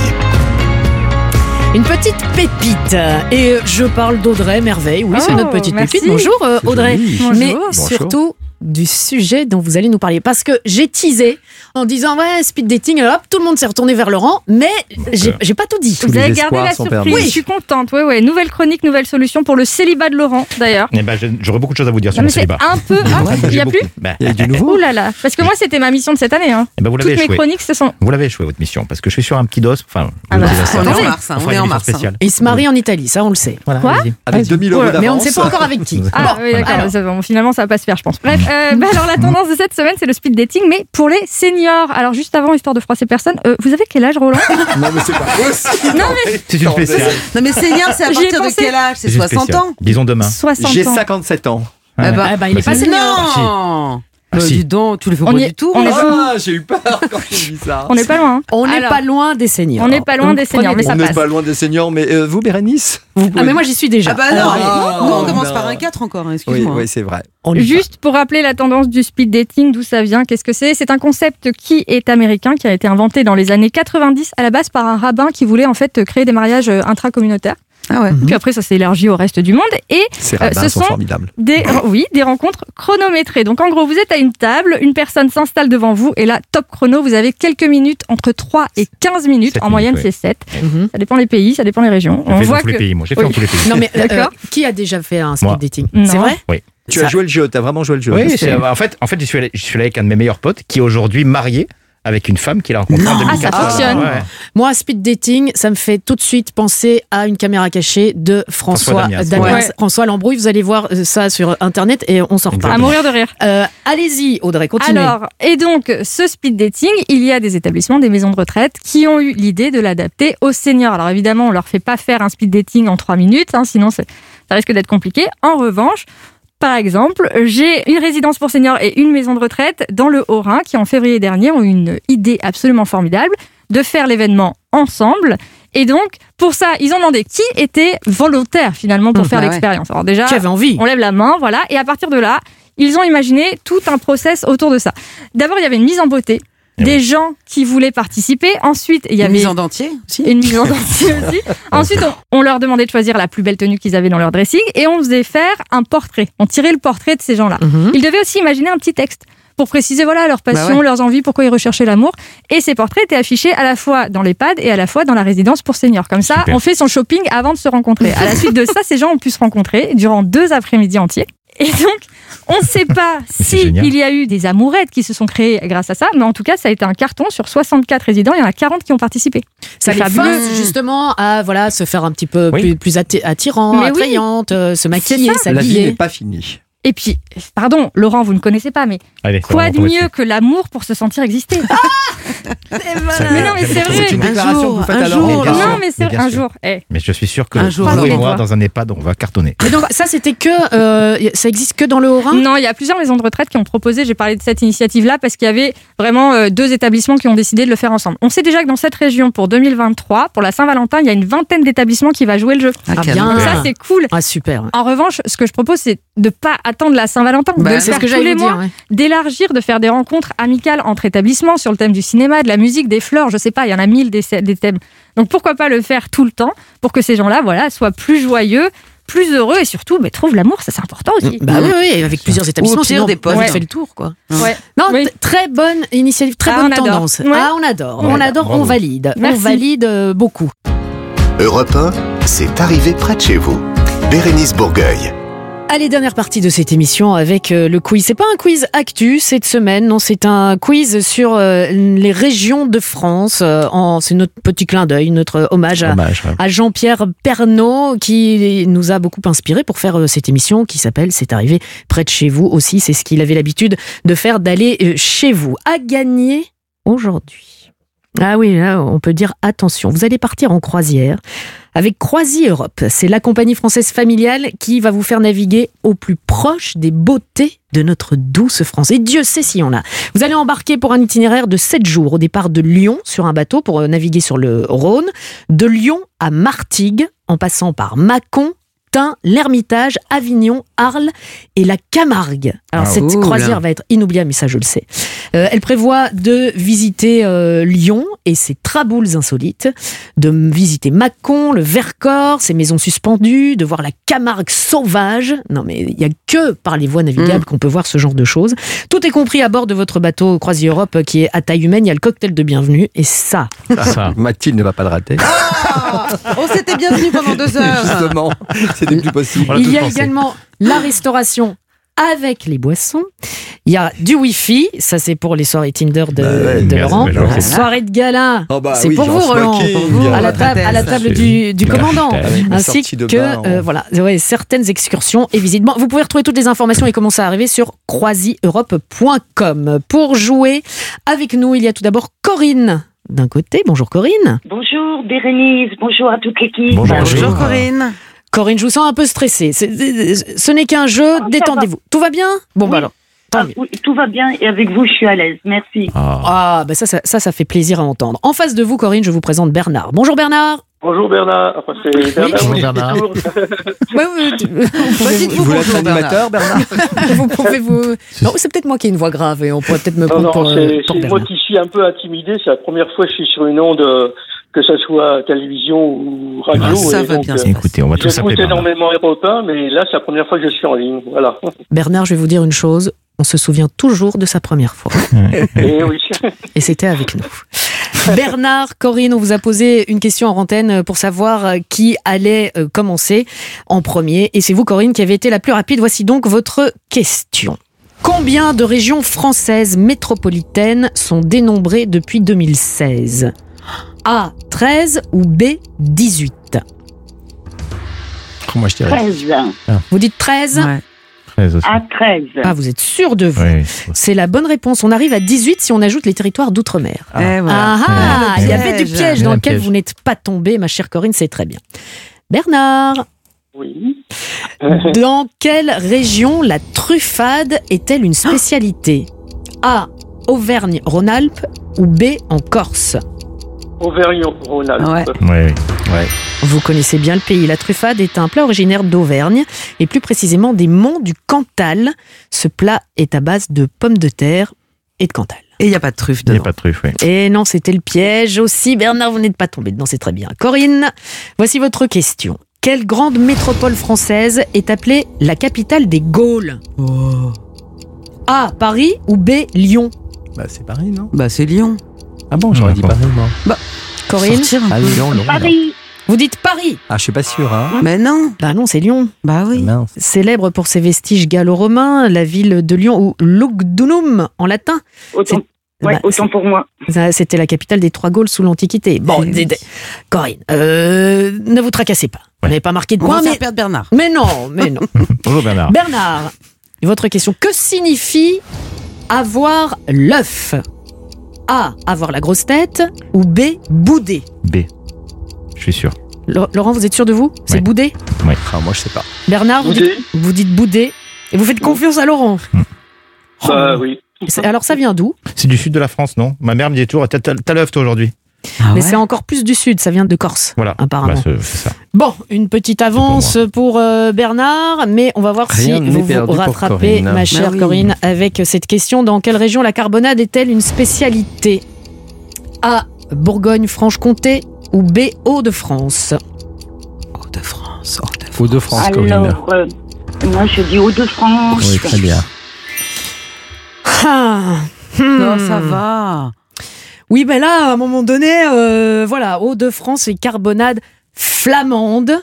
Une petite pépite. Et je parle d'Audrey Merveille. Oui, c'est Oh, notre petite merci. pépite. Bonjour euh, Audrey. joli. Mais Bonjour. surtout du sujet dont vous allez nous parler. Parce que j'ai teasé en disant ouais, speed dating, hop, tout le monde s'est retourné vers Laurent, mais j'ai j'ai pas tout dit. Tous Vous avez gardé la surprise. permis. Je suis contente. Ouais, ouais. Nouvelle chronique, nouvelle solution pour le célibat de Laurent, d'ailleurs. Eh ben, j'aurais beaucoup de choses à vous dire sur Non, c'est célibat. un peu. Ah, il y a beaucoup. plus Ben, Il y a du nouveau. Ouh là là. Parce que moi, c'était ma mission de cette année. Hein. eh ben, vous Toutes l'avez mes échoué. chroniques, ce sont. Vous l'avez échoué votre mission parce que je suis sur un petit dos. Enfin, Ah bah, on est en mars, hein, On est en mars. hein. Il se marie en Italie, ça on le sait. Quoi. Avec 2000 euros mais on ne sait pas encore avec qui. Ah oui, d'accord. finalement, ça va pas se faire, je pense. Bref, euh, bah, alors la tendance de cette semaine, c'est le speed dating, mais pour les seniors. Alors juste avant, histoire de froisser personne, euh, vous avez quel âge, Roland? Non, mais c'est pas possible. Non mais C'est une spéciale. Non, mais senior, c'est à partir de quel âge? C'est une 60 spéciale. ans? Disons demain. 60 J'ai ans. 57 ans. Eh ben, Ah bah, il est Bah, pas senior. Non Ah, Bah, si. dis donc, tu le fais On pas y est- du tout. on est. Ah, j'ai eu peur quand j'ai vu ça. On n'est pas loin. On n'est pas loin des seniors. On n'est pas loin des seniors, mais des- ça On n'est passe. pas loin des seniors, mais euh, vous, Bérénice vous Ah pouvez- mais moi j'y suis déjà. Ah bah non, non, on commence non. par un 4 encore, hein, Oui, excuse-moi. oui, c'est vrai. on. Juste pour rappeler la tendance du speed dating, d'où ça vient, qu'est-ce que c'est? C'est un concept qui est américain, qui a été inventé dans les années 90 à la base par un rabbin qui voulait en fait créer des mariages euh, intracommunautaires. Ah ouais. Puis après, ça s'est élargi au reste du monde. Et Ces Euh, ce sont sont- formidables. des, oui, des rencontres chronométrées. Donc en gros, vous êtes à une table, une personne s'installe devant vous et là, top chrono, vous avez quelques minutes, entre 3 et 15 minutes. En moyenne, c'est 7. Mhm. Ça dépend les pays, ça dépend les régions. J'ai On dans voit tous les que pays, moi. J'ai fait Oui. dans tous les pays. Non mais euh, D'accord. euh, qui a déjà fait un speed Moi. dating. C'est vrai Oui. Tu Ça- as joué le jeu, tu as vraiment joué le jeu. Oui, en fait, en fait, je suis allé, je suis allé avec un de mes meilleurs potes qui est aujourd'hui marié avec une femme qu'il a rencontrée en Non. 2004. Ah, ça fonctionne. Ouais. Moi, speed dating, ça me fait tout de suite penser à une caméra cachée de François François Damiens. Damiens. Ouais. François Lambrouille, vous allez voir euh, ça sur internet et on s'en à reparle. mourir de rire. Euh, Allez-y, Audrey, continuez. Alors, et donc, ce speed dating, il y a des établissements, des maisons de retraite qui ont eu l'idée de l'adapter aux seniors. Alors évidemment, on leur fait pas faire un speed dating en trois minutes, hein, sinon ça risque d'être compliqué. En revanche, par exemple, j'ai une résidence pour seniors et une maison de retraite dans le Haut-Rhin qui, en février dernier, ont eu une idée absolument formidable de faire l'événement ensemble. Et donc, pour ça, ils ont demandé qui était volontaire finalement pour Mmh, faire bah ouais. l'expérience. Alors déjà, envie on lève la main, voilà, et à partir de là, ils ont imaginé tout un process autour de ça. D'abord, il y avait une mise en beauté. Eh Des gens qui voulaient participer. Ensuite, il y Une avait mise en dentier aussi une mise en dentier aussi. Ensuite, on, on leur demandait de choisir la plus belle tenue qu'ils avaient dans leur dressing et on faisait faire un portrait. On tirait le portrait de ces gens-là. Mhm. Ils devaient aussi imaginer un petit texte pour préciser voilà leur passion, Bah ouais. leurs envies, pourquoi ils recherchaient l'amour. Et ces portraits étaient affichés à la fois dans l'EHPAD et à la fois dans la résidence pour seniors. Comme ça, Super. on fait son shopping avant de se rencontrer. À la suite de ça, ces gens ont pu se rencontrer durant deux après-midi entiers. Et donc, on ne sait pas c'est si génial. il y a eu des amourettes qui se sont créées grâce à ça, mais en tout cas, ça a été un carton sur 64 résidents. Il y en a 40 qui ont participé. Ça les fabuleux. force justement à voilà se faire un petit peu Oui. plus, plus atti- attirant, Mais attrayante, euh, se maquiller, ça. La vie n'est s'habiller. pas finie. Et puis, pardon, Laurent, vous ne connaissez pas, mais Allez, quoi de mieux que l'amour pour se sentir exister Mais non, mais c'est vrai. Une déclaration que vous faites. Non, mais c'est Bien un jour. Eh. Mais je suis sûr que Un jour, vous et moi, dans un EHPAD, on va cartonner. Mais donc ça c'était que euh, ça existe que dans le Haut-Rhin? Non, il y a plusieurs maisons de retraite qui ont proposé, j'ai parlé de cette initiative-là parce qu'il y avait vraiment euh, deux établissements qui ont décidé de le faire ensemble. On sait déjà que dans cette région, pour 2023, pour la Saint-Valentin, il y a une vingtaine d'établissements qui va jouer le jeu. Ah, bien. Donc ça, c'est cool. Ah super. En revanche, ce que je propose, c'est de pas attendre la Saint-Valentin, Bah, de faire ce que tous j'allais les mois, ouais. d'élargir, de faire des rencontres amicales entre établissements sur le thème du cinéma, de la musique, des fleurs, je sais pas, il y en a mille des, des thèmes. Donc pourquoi pas le faire tout le temps pour que ces gens-là, voilà, soient plus joyeux, plus heureux et surtout, mais trouvent l'amour, ça c'est important aussi. Bah oui, oui, avec plusieurs établissements. Ou sinon, des potes. on Ouais. fait le tour, quoi. Ouais. Non, très bonne initiative, très Ah, bonne on adore. tendance. Ouais. Ah, on adore, Ouais, on adore, bravo. on valide. Merci. On valide euh, beaucoup. Europe 1, c'est arrivé près de chez vous. Bérénice Bourgueil. Allez, dernière partie de cette émission avec euh, le quiz. C'est pas un quiz actu cette semaine, non, c'est un quiz sur euh, les régions de France. euh, c'est notre petit clin d'œil, notre hommage à, ouais. à Jean-Pierre Pernaud qui nous a beaucoup inspiré pour faire cette émission qui s'appelle C'est arrivé près de chez vous aussi. C'est ce qu'il avait l'habitude de faire, d'aller chez vous. À gagner aujourd'hui. Ah oui, là, on peut dire attention. Vous allez partir en croisière avec Croisi Europe. C'est la compagnie française familiale qui va vous faire naviguer au plus proche des beautés de notre douce France. Et Dieu sait s'il y en a. Vous allez embarquer pour un itinéraire de 7 jours au départ de Lyon sur un bateau pour euh, naviguer sur le Rhône, de Lyon à Martigues en passant par Mâcon, Tain, l'Ermitage, Avignon, Arles et la Camargue. Alors Ah, cette croisière va être inoubliable, mais ça je le sais. Euh, elle prévoit de visiter euh, Lyon et ses traboules insolites, de visiter Mâcon, le Vercors, ses maisons suspendues, de voir la Camargue sauvage. Non mais il y a que par les voies navigables qu'on peut voir ce genre de choses. Tout est compris à bord de votre bateau Croisière Europe euh, qui est à taille humaine. Il y a le cocktail de bienvenue et ça. Mathilde ne va pas le rater. On s'était bienvenue pendant deux heures. Justement, c'était plus possible. Il y a également la restauration avec les boissons. Il y a du Wi-Fi, ça c'est pour les soirées Tinder de, Bah ouais, de merci, Laurent. La soirée de gala, Oh bah c'est oui, pour vous Roland, à la table, à la table du, commandant, ainsi que euh, voilà, ouais, certaines excursions et visites. Bon, vous pouvez retrouver toutes les informations et commencer à arriver sur croisieurope.com. Pour jouer avec nous, il y a tout d'abord Corinne d'un côté. Bonjour Corinne. Bonjour Bérénice, bonjour à toute l'équipe. Corinne. Corinne, je vous sens un peu stressée. C'est- Ce n'est qu'un jeu, détendez-vous. Tout va bien? Bon, bah alors. Ah, oui, tout va bien et avec vous, je suis à l'aise. Merci. Ah, bah ça, ça, ça, ça fait plaisir à entendre. En face de vous, Corinne, je vous présente Bernard. Bonjour Bernard. Bonjour Bernard. Enfin, c'est Bernard. Bonjour oui, Bernard. toujours. Ouais, ouais, tu- vous pouvez Vous voulez être animateur, Bernard Vous pouvez vous. Non, c'est peut-être moi qui ai une voix grave et on pourrait peut-être me Non, prendre non, pour, euh, c'est pour c'est Bernard. moi qui suis un peu intimidé. C'est la première fois que je suis sur une onde, euh, que ce soit télévision ou radio. Ah, ça et va donc, bien euh. Écoutez, on va tous s'appeler Bernard. énormément Europe 1, mais là, c'est la première fois que je suis en ligne. Voilà. Bernard, je vais vous dire une chose. On se souvient toujours de sa première fois. Et oui. Et c'était avec nous. Bernard, Corinne, on vous a posé une question en antenne pour savoir euh, qui allait euh, commencer en premier. Et c'est vous, Corinne, qui avez été la plus rapide. Voici donc votre question. Combien de régions françaises métropolitaines sont dénombrées depuis 2016 A. 13 ou B. 18 Moi, je dirais. 13. Vous dites 13 À 13. Ah, vous êtes sûr de vous? Oui. C'est la bonne réponse. On arrive à 18 si on ajoute les territoires d'outre-mer. Eh, voilà. Ah, ah, Eh, il y avait piège. pièges Il y dans piège. vous n'êtes pas tombé, ma chère Corinne, c'est très bien. Bernard, Oui. dans quelle région la truffade est-elle une spécialité? A. Auvergne-Rhône-Alpes ou B. En Corse? Auvergne-Rhône-Alpes. Ouais. Ouais. Ouais. Vous connaissez bien le pays. La truffade est un plat originaire d'Auvergne et plus précisément des monts du Cantal. Ce plat est à base de pommes de terre et de Cantal. Et il n'y a pas de truffe Il n'y a dedans. pas de truffe, oui. Et non, c'était le piège aussi. Bernard, vous n'êtes pas tombé dedans, c'est très bien. Corinne, voici votre question. Quelle grande métropole française est appelée la capitale des Gaules A. Paris ou B. Lyon? Bah, c'est Paris, non? Bah, c'est Lyon. Ah bon, j'aurais dit bon. Paris, moi. Bah, Corinne, Sortir un Ah peu. oui, non, non. Paris. vous dites Paris Ah, je suis pas sûr, hein. Mais non. Bah non, c'est Lyon. Bah oui. Mince. Célèbre pour ses vestiges gallo-romains, la ville de Lyon ou Lugdunum en latin. Autant, ouais, bah, autant pour moi. C'était la capitale des Trois Gaules sous l'Antiquité. Bon, Eh oui. d- d- Corinne, euh, ne vous tracassez pas. Vous n'avez pas marqué de On va points, faire mais... perdre Bernard. mais non, mais non. Bonjour Bernard. Bernard, votre question. Que signifie avoir l'œuf? A. Avoir la grosse tête ou B. Bouder B. Je suis sûr. Lo- Laurent, vous êtes sûr de vous? C'est Ouais. bouder? Ouais. Ah, moi, je sais pas. Bernard, vous Bouder. dites, vous dites bouder et vous faites confiance à Laurent. Bah oui. C'est- Alors ça vient d'où? C'est du sud de la France, non? Ma mère me dit toujours T'as t'as- t'as l'œuf toi aujourd'hui? Mais c'est encore plus du sud, ça vient de Corse. Voilà. Apparemment. Bah, c'est c'est ça. Bon, une petite avance pour, euh, Bernard, mais on va voir Rien si vous vous rattrapez, ma chère Bah oui. Corinne, avec cette question. Dans quelle région la carbonade est-elle une spécialité? A. Bourgogne-Franche-Comté ou B. Hauts-de-France? Hauts-de-France, Hauts-de-France. Ou de France, Corinne. Alors, euh, moi je dis Hauts-de-France. Oui, très bien. Ah, hmm. Non, ça va. Oui, ben là, à un moment donné, euh, voilà, Hauts-de-France et carbonade flamande.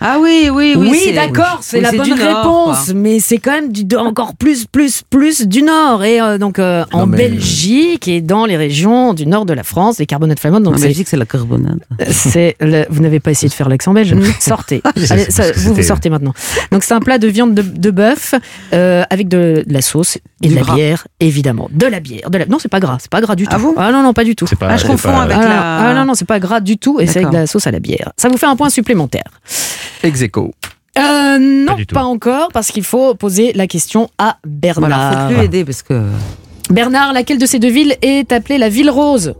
Ah oui, oui, oui. Oui, c'est- d'accord, c'est oui, la bonne réponse, mais c'est quand même du, encore plus, plus, plus du Nord. Et euh, donc euh, en mais- Belgique et dans les régions du Nord de la France, les carbonades flamandes. Donc En Belgique, c'est la carbonade. c'est le- vous n'avez pas essayé de faire l'accent belge Sortez. Allez, ça, vous, vous sortez maintenant. Donc c'est un plat de viande de, de bœuf euh, avec de, de la sauce et Du de la gras. bière, évidemment. De la bière. De la... Non, c'est pas gras. C'est pas gras du tout. Ah non, non, pas du tout. C'est pas- Ah, je confonds pas- avec Ah, non, la. ah, non, non, c'est pas gras du tout et c'est avec de la sauce à la bière. Ça vous fait un point supplémentaire. Ex aequo. Euh, non, pas encore, parce qu'il faut poser la question à Bernard. Voilà, faut plus aider parce que. Bernard, laquelle de ces deux villes est appelée la ville rose?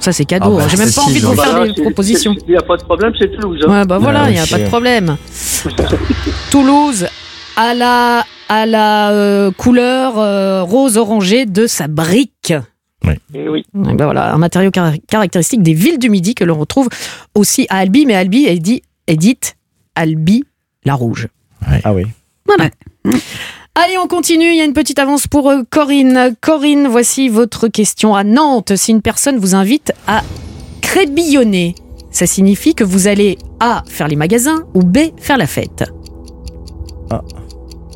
Ça, c'est cadeau. Ah bah, hein. J'ai même pas envie de vous faire des propositions. Il n'y a pas de problème, c'est Toulouse. hein. Ouais, bah voilà, Ah, il n'y a pas de problème. Toulouse à la, à la euh, couleur euh, rose orangée de sa brique. Et oui. Et ben voilà, un matériau car- caractéristique des villes du Midi que l'on retrouve aussi à Albi, mais Albi est, dit, est dite Albi la Rouge. Ah oui. Voilà. Allez, on continue. Il y a une petite avance pour euh, Corinne. Corinne, voici votre question. À Nantes, si une personne vous invite à crébillonner, ça signifie que vous allez A. faire les magasins ou B. faire la fête?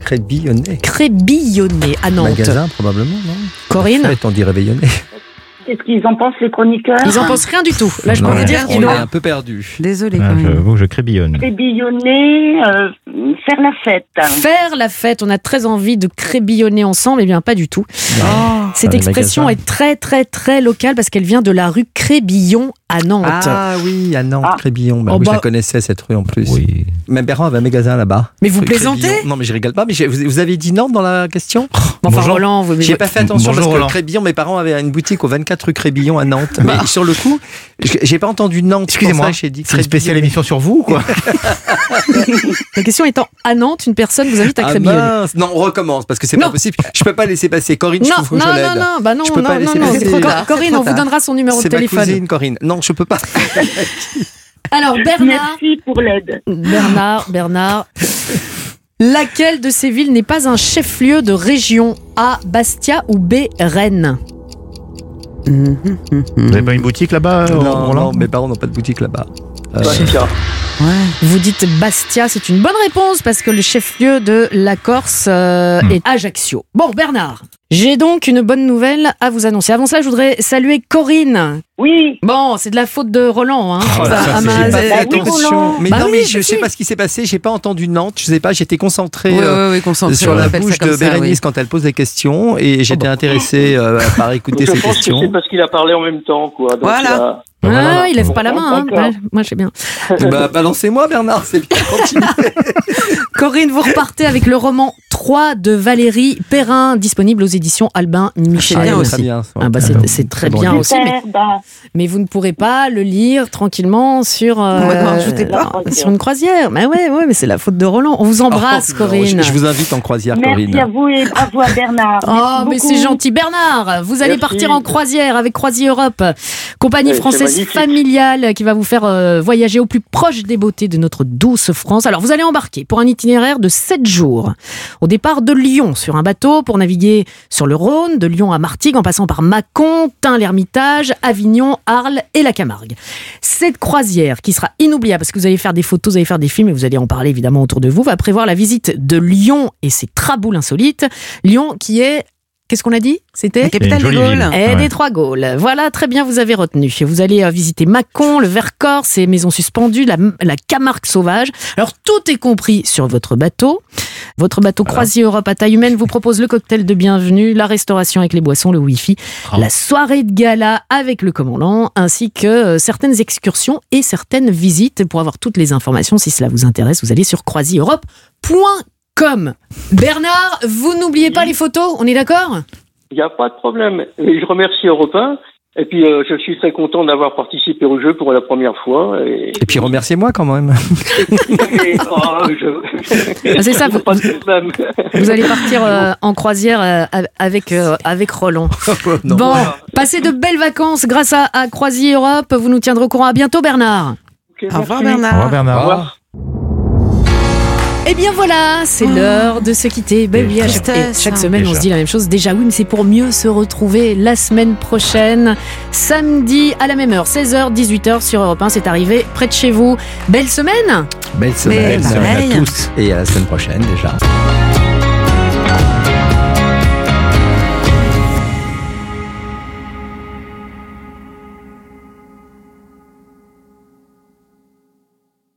Crébillonné. Crébillonner à Nantes. Magasin, probablement, non? Corinne? Fête, on dit réveillonné. Qu'est-ce qu'ils en pensent les chroniqueurs Ils en pensent rien du tout. Là, je peux vous dire on qu'ils est ont. un peu perdu. Désolé. Ah. J'avoue que je crébillonne. Crébillonner, euh, faire la fête. Faire la fête, on a très envie de crébillonner ensemble, eh bien pas du tout. Oh. Cette les expression est très très très locale parce qu'elle vient de la rue Crébillon à Nantes. Ah oui, à Nantes, Ah. Crébillon. Bah, Oh oui, je bah. la connaissais, cette rue en plus. Oui. Même Bertrand avait un magasin là-bas. Mais vous plaisantez Crébillon. Non, mais je rigole pas. Mais vous, vous avez dit Nantes dans la question Bon, enfin, Bonjour. Roland, vous J'ai pas fait attention Bonjour, parce que Roland. Crébillon, mes parents avaient une boutique au 24 rue Crébillon à Nantes. Mais sur le coup, j'ai pas entendu Nantes. Excusez-moi, j'ai dit c'est une spéciale Crébillon. émission sur vous ou quoi La question étant à Nantes, une personne vous invite à Ah crébillonner. mince. Non, on recommence parce que c'est pas possible. Je peux pas laisser passer. Corinne, je non, non, je non, non, bah non, Je peux non, pas non, laisser non. Corinne, on vous donnera son numéro de C'est ma téléphone. cousine, Corinne. Non, je peux pas. Alors, Bernard, Merci pour l'aide. Bernard, Bernard. Laquelle de ces villes n'est pas un chef-lieu de région? A. Bastia ou B. Rennes? Vous avez pas une boutique là-bas non, non, mes parents n'ont pas de boutique là-bas. Euh, Bastia. Vous dites Bastia, c'est une bonne réponse parce que le chef-lieu de la Corse euh, Hmm. est Ajaccio. Bon, Bernard, j'ai donc une bonne nouvelle à vous annoncer. Avant cela, je voudrais saluer Corinne. Oui. Bon, c'est de la faute de Roland. Hein. Oh là, Ça, ça, à c'est- ma- J'ai pas Bah fait oui, attention. Roland. Mais Bah non, oui, mais bah je sais si. pas ce qui s'est passé. J'ai pas entendu Nantes. Je sais pas. J'étais concentré Oui, euh, oui, oui, concentré. sur on la ça bouche de ça, oui. Bérénice quand elle pose des questions et j'étais intéressé euh, par écouter Je ses pense que c'est questions. parce qu'il a parlé en même temps, quoi. Donc, Voilà. Il a- Ah, Voilà. il lève pas la main. hein. Moi, je sais bien. bah, balancez-moi, Bernard. C'est bien. Corinne, vous repartez avec le roman 3 de Valérie Perrin, disponible aux éditions Albin Michel. Ah, aussi. Très bien. ça. Ah bah c'est, très bien aussi, mais, bah, mais vous ne pourrez pas le lire tranquillement sur, euh, Ouais, non, pas. sur une croisière. Mais ouais, ouais, mais c'est la faute de Roland. On vous embrasse, Oh, Corinne. Je, je vous invite en croisière, merci Corinne. à vous et bravo à Bernard. Oh, Merci mais c'est gentil. Bernard, vous allez Merci. partir en croisière avec Croisier Europe, compagnie française familiale qui va vous faire euh, voyager au plus proche des beautés de notre douce France. Alors, vous allez embarquer pour un itinéraire de 7 jours. Au départ de Lyon, sur un bateau pour naviguer sur le Rhône, de Lyon à Martigues, en passant par Mâcon, Tain-l'Hermitage, Avignon, Arles et la Camargue. Cette croisière, qui sera inoubliable parce que vous allez faire des photos, vous allez faire des films et vous allez en parler évidemment autour de vous, va prévoir la visite de Lyon et ses traboules insolites. Lyon qui est Qu'est-ce qu'on a dit C'était La capitale des Gaules. Et Ouais. des Trois Gaules. Voilà, très bien, vous avez retenu. Vous allez euh, visiter Mâcon, le Vercors, ses maisons suspendues, la, la Camargue sauvage. Alors, tout est compris sur votre bateau. Votre bateau Croisier Europe à taille humaine vous propose le cocktail de bienvenue, la restauration avec les boissons, le Wi-Fi, la soirée de gala avec le commandant, ainsi que euh, certaines excursions et certaines visites. Pour avoir toutes les informations, si cela vous intéresse, vous allez sur croisiereurope.com. Bernard, vous n'oubliez pas les photos, on est d'accord? Il n'y a pas de problème. Et je remercie Europe 1. Et puis, euh, je suis très content d'avoir participé au jeu pour la première fois. Et, Et puis remerciez-moi quand même. oh, je- Ah, c'est ça, vous- allez partir euh, en croisière euh, avec, euh, avec Roland. Non. Bon, passez de belles vacances grâce à, à Croisier Europe. Vous nous tiendrez au courant. À bientôt, Bernard. Au revoir. Bernard. Au revoir, Bernard. Au revoir. Eh bien voilà, c'est l'heure de se quitter. Ben oui, à chaque, et semaine, on se dit la même chose. Déjà oui, mais c'est pour mieux se retrouver la semaine prochaine. Samedi à la même heure, 16h, 18h sur Europe 1. C'est arrivé près de chez vous. Belle semaine Belle semaine pareil. à tous et à la semaine prochaine déjà.